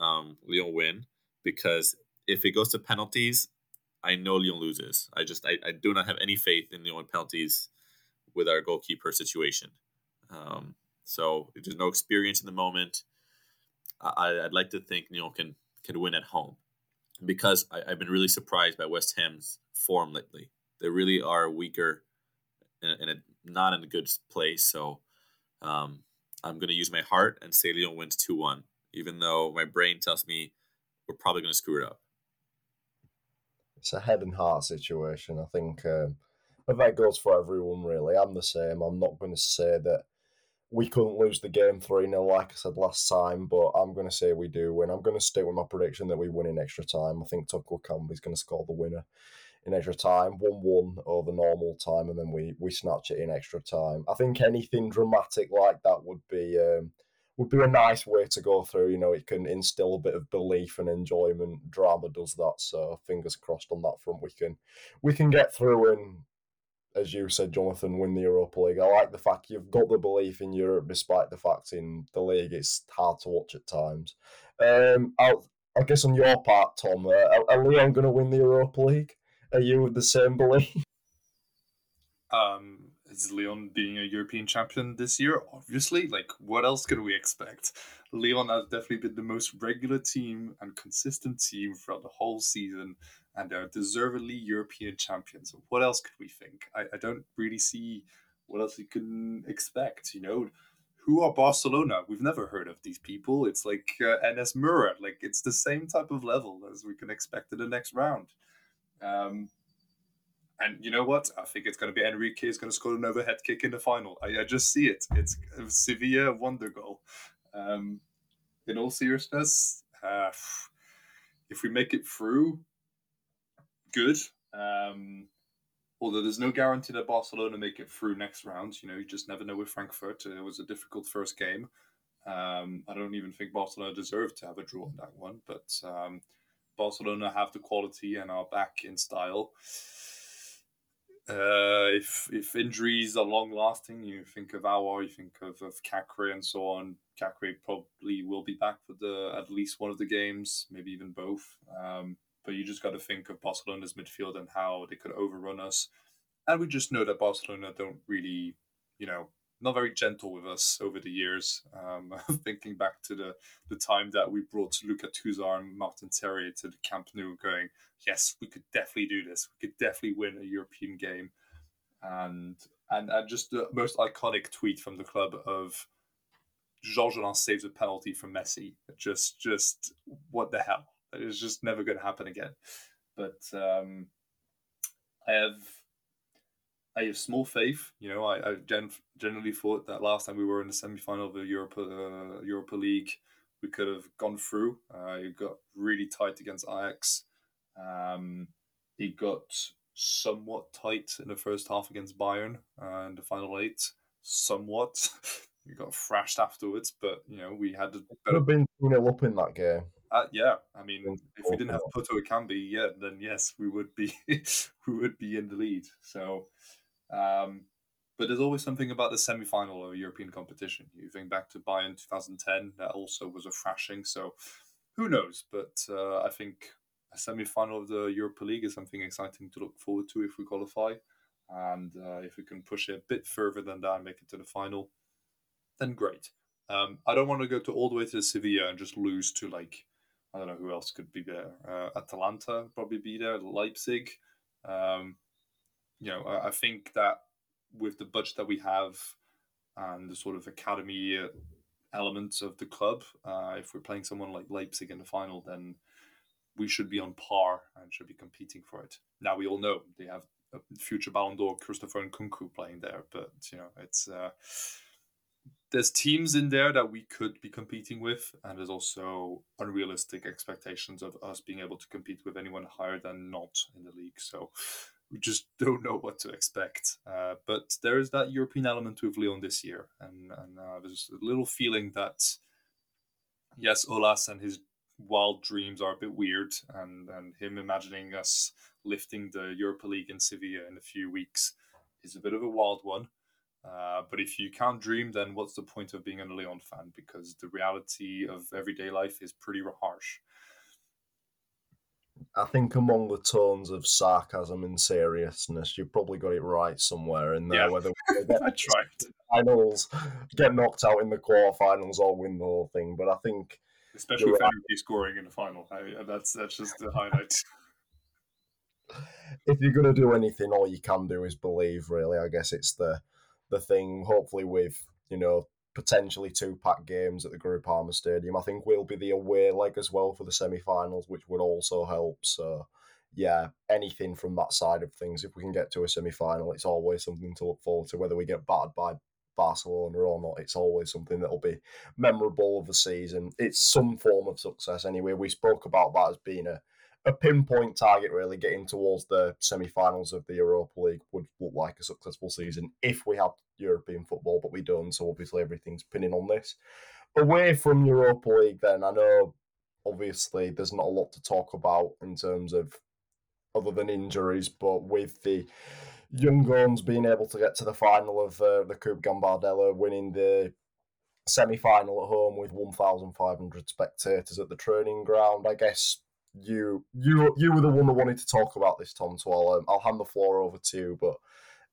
um, Lyon win because if it goes to penalties, I know Lyon loses. I just, I, I do not have any faith in Lyon penalties with our goalkeeper situation. Um, so there's no experience in the moment. I, I'd like to think Lyon can can win at home because I, have been really surprised by West Ham's form lately. They really are weaker and, not in a good place. So um, I'm going to use my heart and say Lyon wins 2 1, even though my brain tells me we're probably going to screw it up. It's a head and heart situation. I think um, that goes for everyone, really. I'm the same. I'm not going to say that we couldn't lose the game 3 0, like I said last time, but I'm going to say we do win. I'm going to stick with my prediction that we win in extra time. I think Toko is going to score the winner in extra time, 1 1 over normal time, and then we, we snatch it in extra time. I think anything dramatic like that would be. Um, would be a nice way to go through. You know, it can instill a bit of belief and enjoyment. Drama does that, so fingers crossed on that front. We can we can get through and as you said, Jonathan, win the Europa League. I like the fact you've got the belief in Europe, despite the fact in the league it's hard to watch at times. Um, I'll, I guess on your part, Tom, uh, are, are Lyon going to win the Europa League? Are you with the same belief? Um, is Lyon being a European champion this year? Obviously, like what else can we expect? Leon has definitely been the most regular team and consistent team throughout the whole season and they're deservedly European champions. What else could we think? I, I don't really see what else we can expect. You know, who are Barcelona? We've never heard of these people. It's like uh, NS Murad. Like it's the same type of level as we can expect in the next round. Um, and you know what? I think it's going to be Henrique is going to score an overhead kick in the final. I, I just see it. It's a Sevilla wonder goal. Um, in all seriousness, uh, if we make it through, good. Um, although there's no guarantee that Barcelona make it through next round. You know, you just never know with Frankfurt. It was a difficult first game. Um, I don't even think Barcelona deserved to have a draw in that one, but um, Barcelona have the quality and are back in style. Uh, if if injuries are long lasting, you think of Aouar, you think of, of Caqueret and so on. Caqueret probably will be back for the at least one of the games, maybe even both. Um, but you just got to think of Barcelona's midfield and how they could overrun us. And we just know that Barcelona don't really, you know, not very gentle with us over the years. Um, thinking back to the, the time that we brought Lucas Tousart and Martin Terrier to the Camp Nou, going, yes, we could definitely do this. We could definitely win a European game. And and, and just the most iconic tweet from the club of Gorgelin saves a penalty from Messi. Just, just what the hell? It's just never going to happen again. But um, I have, I have small faith. You know, I, I gen- generally thought that last time we were in the semi final of the Europa uh, Europa League, we could have gone through. Uh, it got really tight against Ajax. Um, it got somewhat tight in the first half against Bayern uh, in the final eight. Somewhat. we got thrashed afterwards, but you know we had. Better... Could have been 2 0 up in that game. Uh, yeah, I mean, if we didn't have Toko Ekambi, yeah, then yes, we would be we would be in the lead. So, um, but there's always something about the semi-final of a European competition. You think back to Bayern 2010, that also was a thrashing. So, who knows? But uh, I think a semi-final of the Europa League is something exciting to look forward to if we qualify, and uh, if we can push it a bit further than that and make it to the final, then great. Um, I don't want to go to all the way to Sevilla and just lose to like I don't know who else could be there. Uh, Atalanta probably be there. Leipzig. Um, you know, I, I, think that with the budget that we have and the sort of academy elements of the club, uh, if we're playing someone like Leipzig in the final, then we should be on par and should be competing for it. Now we all know they have a future Ballon d'Or Christopher Nkunku playing there, but you know it's uh, there's teams in there that we could be competing with, and there's also unrealistic expectations of us being able to compete with anyone higher than not in the league. So we just don't know what to expect. Uh, but there is that European element with Lyon this year, and and uh, there's a little feeling that yes, Aulas and his wild dreams are a bit weird, and and him imagining us lifting the Europa League in Sevilla in a few weeks is a bit of a wild one. Uh, but if you can't dream, then what's the point of being a Leon fan? Because the reality of everyday life is pretty harsh. I think among the tones of sarcasm and seriousness, you've probably got it right somewhere in there. Yeah. Whether I tried finals, get knocked out in the quarterfinals, or win the whole thing, but I think especially with right. scoring in the final, I, uh, that's that's just the highlight. if you're going to do anything, all you can do is believe. Really, I guess it's the the thing. Hopefully, with you know potentially two pack games at the Groupama Stadium. I think we'll be the away leg as well for the semi-finals, which would also help. So, yeah, anything from that side of things. If we can get to a semi-final, it's always something to look forward to. Whether we get battered by Barcelona or not, it's always something that'll be memorable of the season. It's some form of success anyway. We spoke about that as being a a pinpoint target really getting towards the semi-finals of the Europa League would look like a successful season if we have European football, but we don't. So obviously everything's pinning on this. Away from Europa League, then I know obviously there's not a lot to talk about in terms of other than injuries, but with the young guns being able to get to the final of uh, the Coupe Gambardella, winning the semi-final at home with 1,500 spectators at the training ground, I guess you you you were the one that wanted to talk about this, Tom. So I'll um, I'll hand the floor over to you. But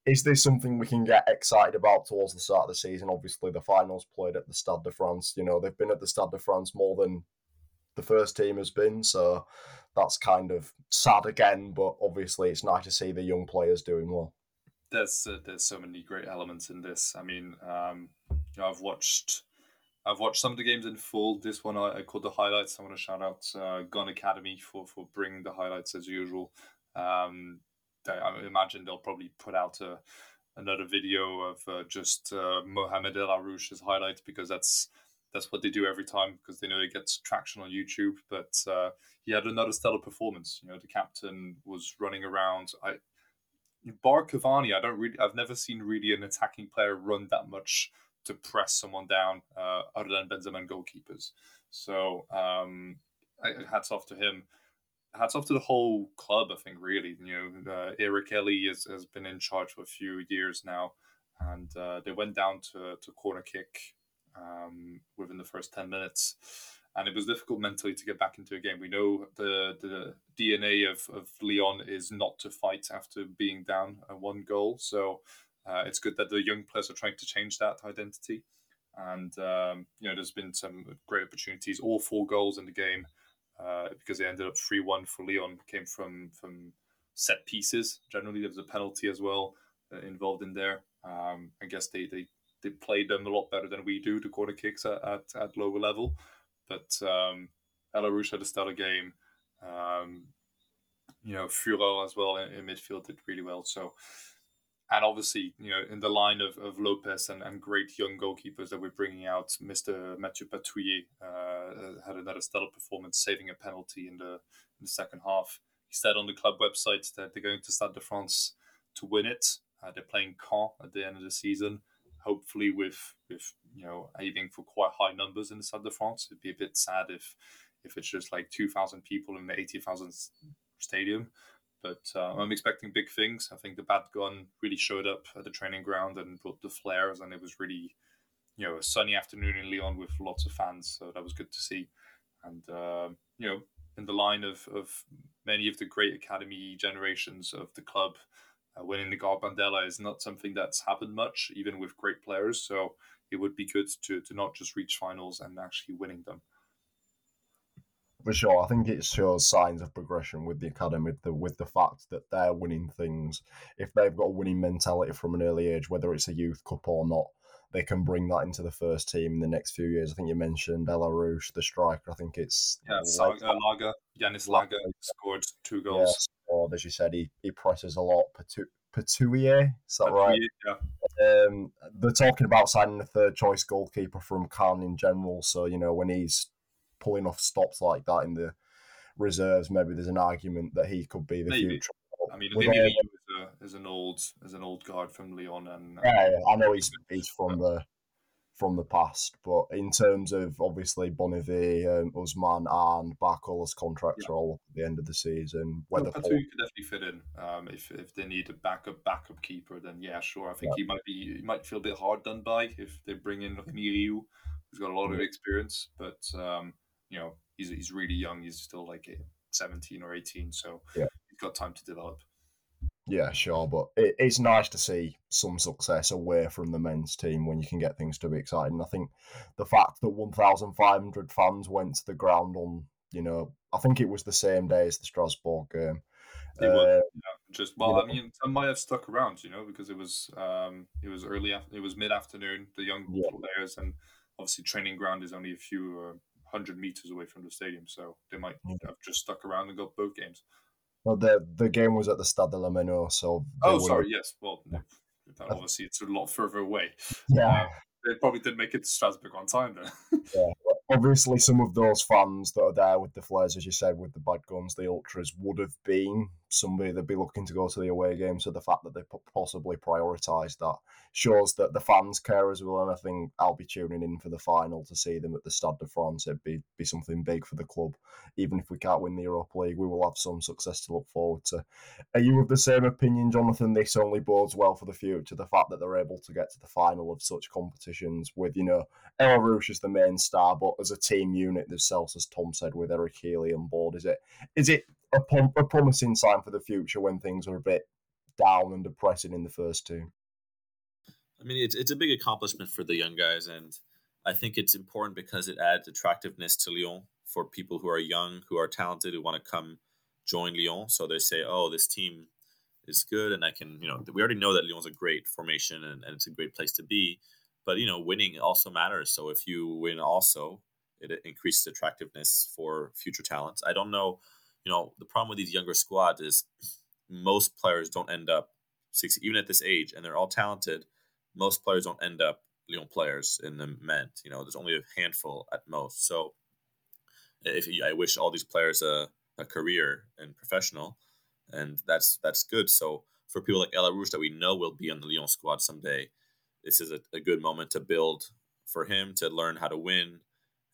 is this something we can get excited about towards the start of the season? Obviously, the finals played at the Stade de France. You know they've been at the Stade de France more than the first team has been, so that's kind of sad again. But obviously, it's nice to see the young players doing well. There's uh, there's so many great elements in this. I mean, um, you know, I've watched I've watched some of the games in full. This one I, I called the highlights. I want to shout out uh, Gun Academy for for bringing the highlights as usual. Um, they, I imagine they'll probably put out a, another video of uh, just uh, Mohamed El Arouche's highlights because that's that's what they do every time because they know it gets traction on YouTube. But uh, he had another stellar performance. You know, the captain was running around. I Bar Cavani, I don't really, I've never seen really an attacking player run that much to press someone down uh, other than Benzema and goalkeepers. So um, hats off to him. Hats off to the whole club. I think really, you know, uh, Eric Hély has, has been in charge for a few years now, and uh, they went down to to corner kick um, within the first ten minutes. And it was difficult mentally to get back into a game. We know the the DNA of, of Lyon is not to fight after being down a one goal. So uh, it's good that the young players are trying to change that identity. And, um, you know, there's been some great opportunities. All four goals in the game, uh, because they ended up 3 1 for Leon, came from, from set pieces. Generally, there was a penalty as well uh, involved in there. Um, I guess they, they they play them a lot better than we do the corner kicks at, at, at lower level. But um, Elarouche had a stellar game. Um, you know, Fureur as well in, in, midfield did really well. So, and obviously, you know, in the line of, of Lopez and, and great young goalkeepers that we're bringing out, Mr. Mathieu Patouillet uh, had another stellar performance, saving a penalty in the in the second half. He said on the club website that they're going to Stade de France to win it. Uh, they're playing Caen at the end of the season, hopefully with with you know aiming for quite high numbers in the Stade de France. It'd be a bit sad if if it's just like two thousand people in the eighty thousand stadium. But uh, I'm expecting big things. I think the Bad Gones really showed up at the training ground and brought the flares, and it was really, you know, a sunny afternoon in Lyon with lots of fans. So that was good to see. And uh, you know, in the line of of many of the great academy generations of the club, uh, winning the Gambardella is not something that's happened much, even with great players. So it would be good to to not just reach finals and actually winning them. For sure, I think it shows signs of progression with the academy, with the, with the fact that they're winning things. If they've got a winning mentality from an early age, whether it's a youth cup or not, they can bring that into the first team in the next few years. I think you mentioned Elarouche, the striker. I think it's yeah, Saga, Lager, Yanis Lager scored two goals. Yeah, or as you said, he, he presses a lot. Patouillet, is that right? Yeah. Um, they're talking about signing a third choice goalkeeper from Caen in general. So you know when he's pulling off stops like that in the reserves, maybe there's an argument that he could be the maybe. future. I mean, maybe he is, an old is an old guard from Lyon, and uh, yeah, I know he's he's from the from the past, but in terms of obviously Bonnevier, um, Usman, and Barcola's contracts yeah. are all at the end of the season. Whether well, Patou could definitely fit in. Um, if if they need a backup backup keeper, then yeah, sure. I think yeah. he might be he might feel a bit hard done by if they bring in Miriu, who's got a lot of experience, but um, you know he's he's really young. He's still like seventeen or eighteen, so yeah. he's got time to develop. Yeah, sure, but it, it's nice to see some success away from the men's team when you can get things to be exciting. I think the fact that 1,500 fans went to the ground on, you know, I think it was the same day as the Strasbourg game. Was, uh, yeah, just well, I mean, some might have stuck around, you know, because it was um, it was early, it was mid afternoon. The young yeah. players and obviously training ground is only a few uh, hundred meters away from the stadium, so they might yeah. have just stuck around and got both games. Well, the the game was at the Stade de la Méno, so. Oh, sorry. Yes. Well, obviously it's a lot further away. Yeah. Uh, they probably didn't make it to Strasbourg on time then. yeah, obviously some of those fans that are there with the flares, as you said, with the bad guns, the ultras would have been somebody that'd be looking to go to the away game. So the fact that they possibly prioritised that shows that the fans care as well. And I think I'll be tuning in for the final to see them at the Stade de France. It'd be, be something big for the club. Even if we can't win the Europa League, we will have some success to look forward to. Are you of the same opinion, Jonathan? This only bodes well for the future. The fact that they're able to get to the final of such competitions with, you know, El Elarouche is the main star, but as a team unit themselves, as Tom said, with Eric Hély on board, is it is it a, a promising sign for the future when things are a bit down and depressing in the first two? I mean, it's it's a big accomplishment for the young guys, and I think it's important because it adds attractiveness to Lyon for people who are young, who are talented, who want to come join Lyon. So they say, "Oh, this team is good, and I can," you know, we already know that Lyon's a great formation and, and it's a great place to be. But you know, winning also matters. So if you win, also it increases attractiveness for future talents. I don't know, you know, the problem with these younger squads is most players don't end up six even at this age, and they're all talented most players don't end up Lyon players in the Ment. You know, there's only a handful at most. So, if you, I wish all these players a, a career and professional, and that's that's good. So for people like Elarouche that we know will be on the Lyon squad someday, this is a, a good moment to build for him to learn how to win,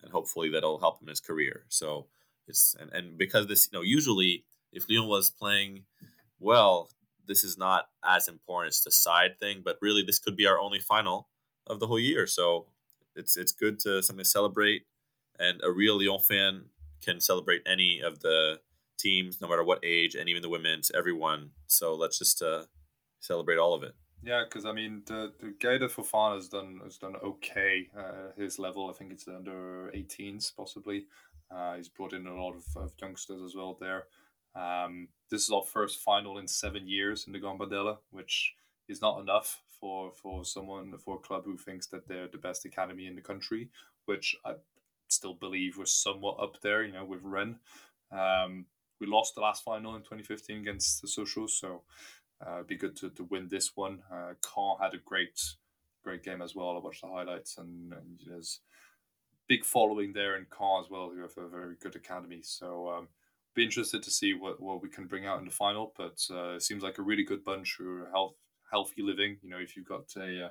and hopefully that'll help him in his career. So it's and, and because this, you know, usually if Lyon was playing well, this is not as important. It's the side thing, but really this could be our only final of the whole year. So it's it's good to something to celebrate, and a real Lyon fan can celebrate any of the teams, no matter what age, and even the women's, everyone. So let's just uh, celebrate all of it. Yeah, because I mean, the the guy that Fofana has done has done okay. Uh, his level, I think it's under 18s possibly. Uh, he's brought in a lot of, of youngsters as well there. Um, this is our first final in seven years in the Gambardella, which is not enough for for someone for a club who thinks that they're the best academy in the country, which I still believe was somewhat up there. You know, with Ren, um, we lost the last final in 2015 against the Sochaux, so uh, it'd be good to, to win this one. Uh, had a great great game as well. I watched the highlights, and, and there's big following there in Caen as well, who have a very good academy. So. Um, be interested to see what, what we can bring out in the final, but uh, it seems like a really good bunch who are health, healthy living. You know, if you've got a uh,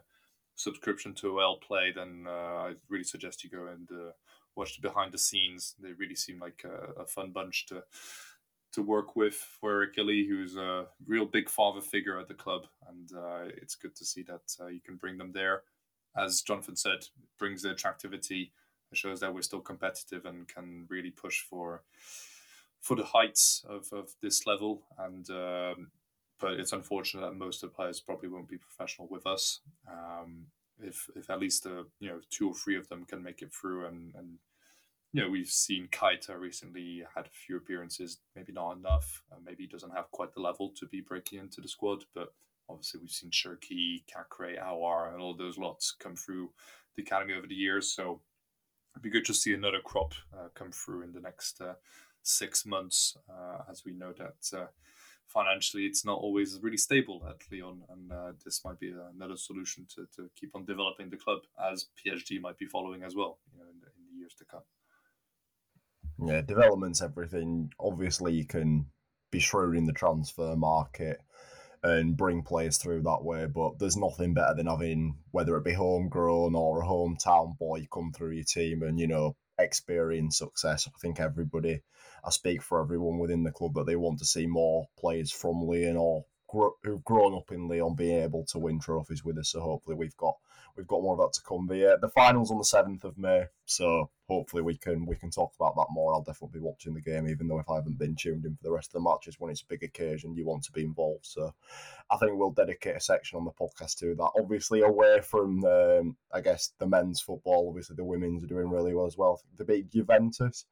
subscription to OL Play, then uh, I really suggest you go and uh, watch the behind the scenes. They really seem like a, a fun bunch to to work with for Gilly, who's a real big father figure at the club, and uh, it's good to see that uh, you can bring them there. As Jonathan said, brings the attractivity. It shows that we're still competitive and can really push for for the heights of, of this level. And um, but it's unfortunate that most of the players probably won't be professional with us. Um, if if at least uh, you know two or three of them can make it through, and and you know we've seen Keita recently had a few appearances, maybe not enough, uh, maybe doesn't have quite the level to be breaking into the squad, but obviously we've seen Cherki, Caqueret, Aouar, and all those lots come through the academy over the years. So it'd be good to see another crop uh, come through in the next uh, six months, uh, as we know that uh, financially it's not always really stable at Lyon, and uh, this might be another solution to, to keep on developing the club, as PSG might be following as well, you know, in the, in the years to come. Yeah, development's everything. Obviously, you can be shrewd in the transfer market and bring players through that way. But there's nothing better than having whether it be homegrown or a hometown boy come through your team and you know experience success. I think everybody, I speak for everyone within the club that they want to see more players from Lyon or who've grown up in Lyon being able to win trophies with us. So hopefully we've got we've got more of that to come. The uh, the finals on the seventh of May, so hopefully we can we can talk about that more. I'll definitely be watching the game, even though if I haven't been tuned in for the rest of the matches when it's a big occasion, you want to be involved. So I think we'll dedicate a section on the podcast to that. Obviously, away from um, I guess the men's football, obviously the women's are doing really well as well. The big Juventus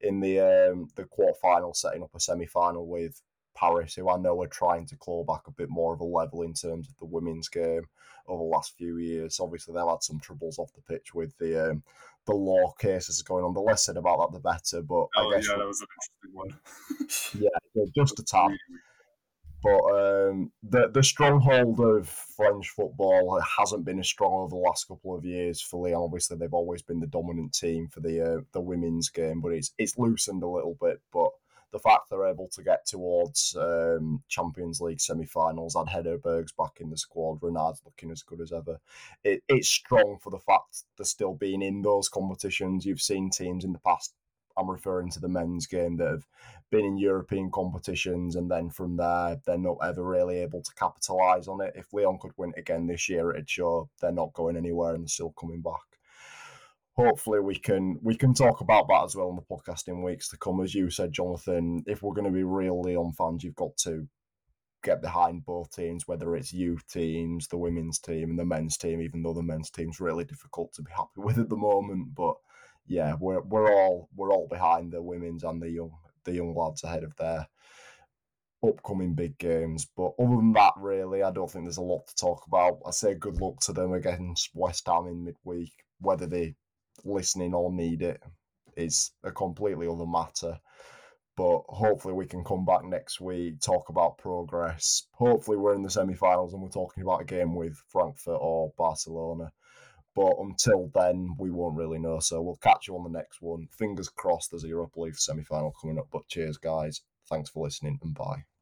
in the um, the quarter final, setting up a semi final with Paris, who I know are trying to claw back a bit more of a level in terms of the women's game over the last few years. Obviously, they've had some troubles off the pitch with the um, the law cases going on. The less said about that, the better. But oh, I guess yeah, that was an interesting one. yeah, just a tad. But um, the the stronghold of French football hasn't been as strong over the last couple of years for Lyon. Obviously, they've always been the dominant team for the uh, the women's game, but it's it's loosened a little bit. But the fact they're able to get towards um, Champions League semi-finals, had Hegerberg's back in the squad, Renard's looking as good as ever. It, it's strong for the fact they're still being in those competitions. You've seen teams in the past. I'm referring to the men's game that have been in European competitions, and then from there, they're not ever really able to capitalise on it. If Lyon could win again this year, it'd show they're not going anywhere and they're still coming back hopefully we can we can talk about that as well in the podcast in weeks to come. As you said, Jonathan, if we're going to be real Lyon fans, you've got to get behind both teams, whether it's youth teams, the women's team, and the men's team. Even though the men's team's really difficult to be happy with at the moment, but yeah, we're we're all we're all behind the women's and the young the young lads ahead of their upcoming big games. But other than that, really, I don't think there's a lot to talk about. I say good luck to them against West Ham in midweek. Whether they listening or need it is a completely other matter. But hopefully, we can come back next week, talk about progress. Hopefully, we're in the semi finals and we're talking about a game with Frankfurt or Barcelona. But until then, we won't really know. So we'll catch you on the next one. Fingers crossed there's a Europa League semi final coming up. But cheers, guys. Thanks for listening and bye.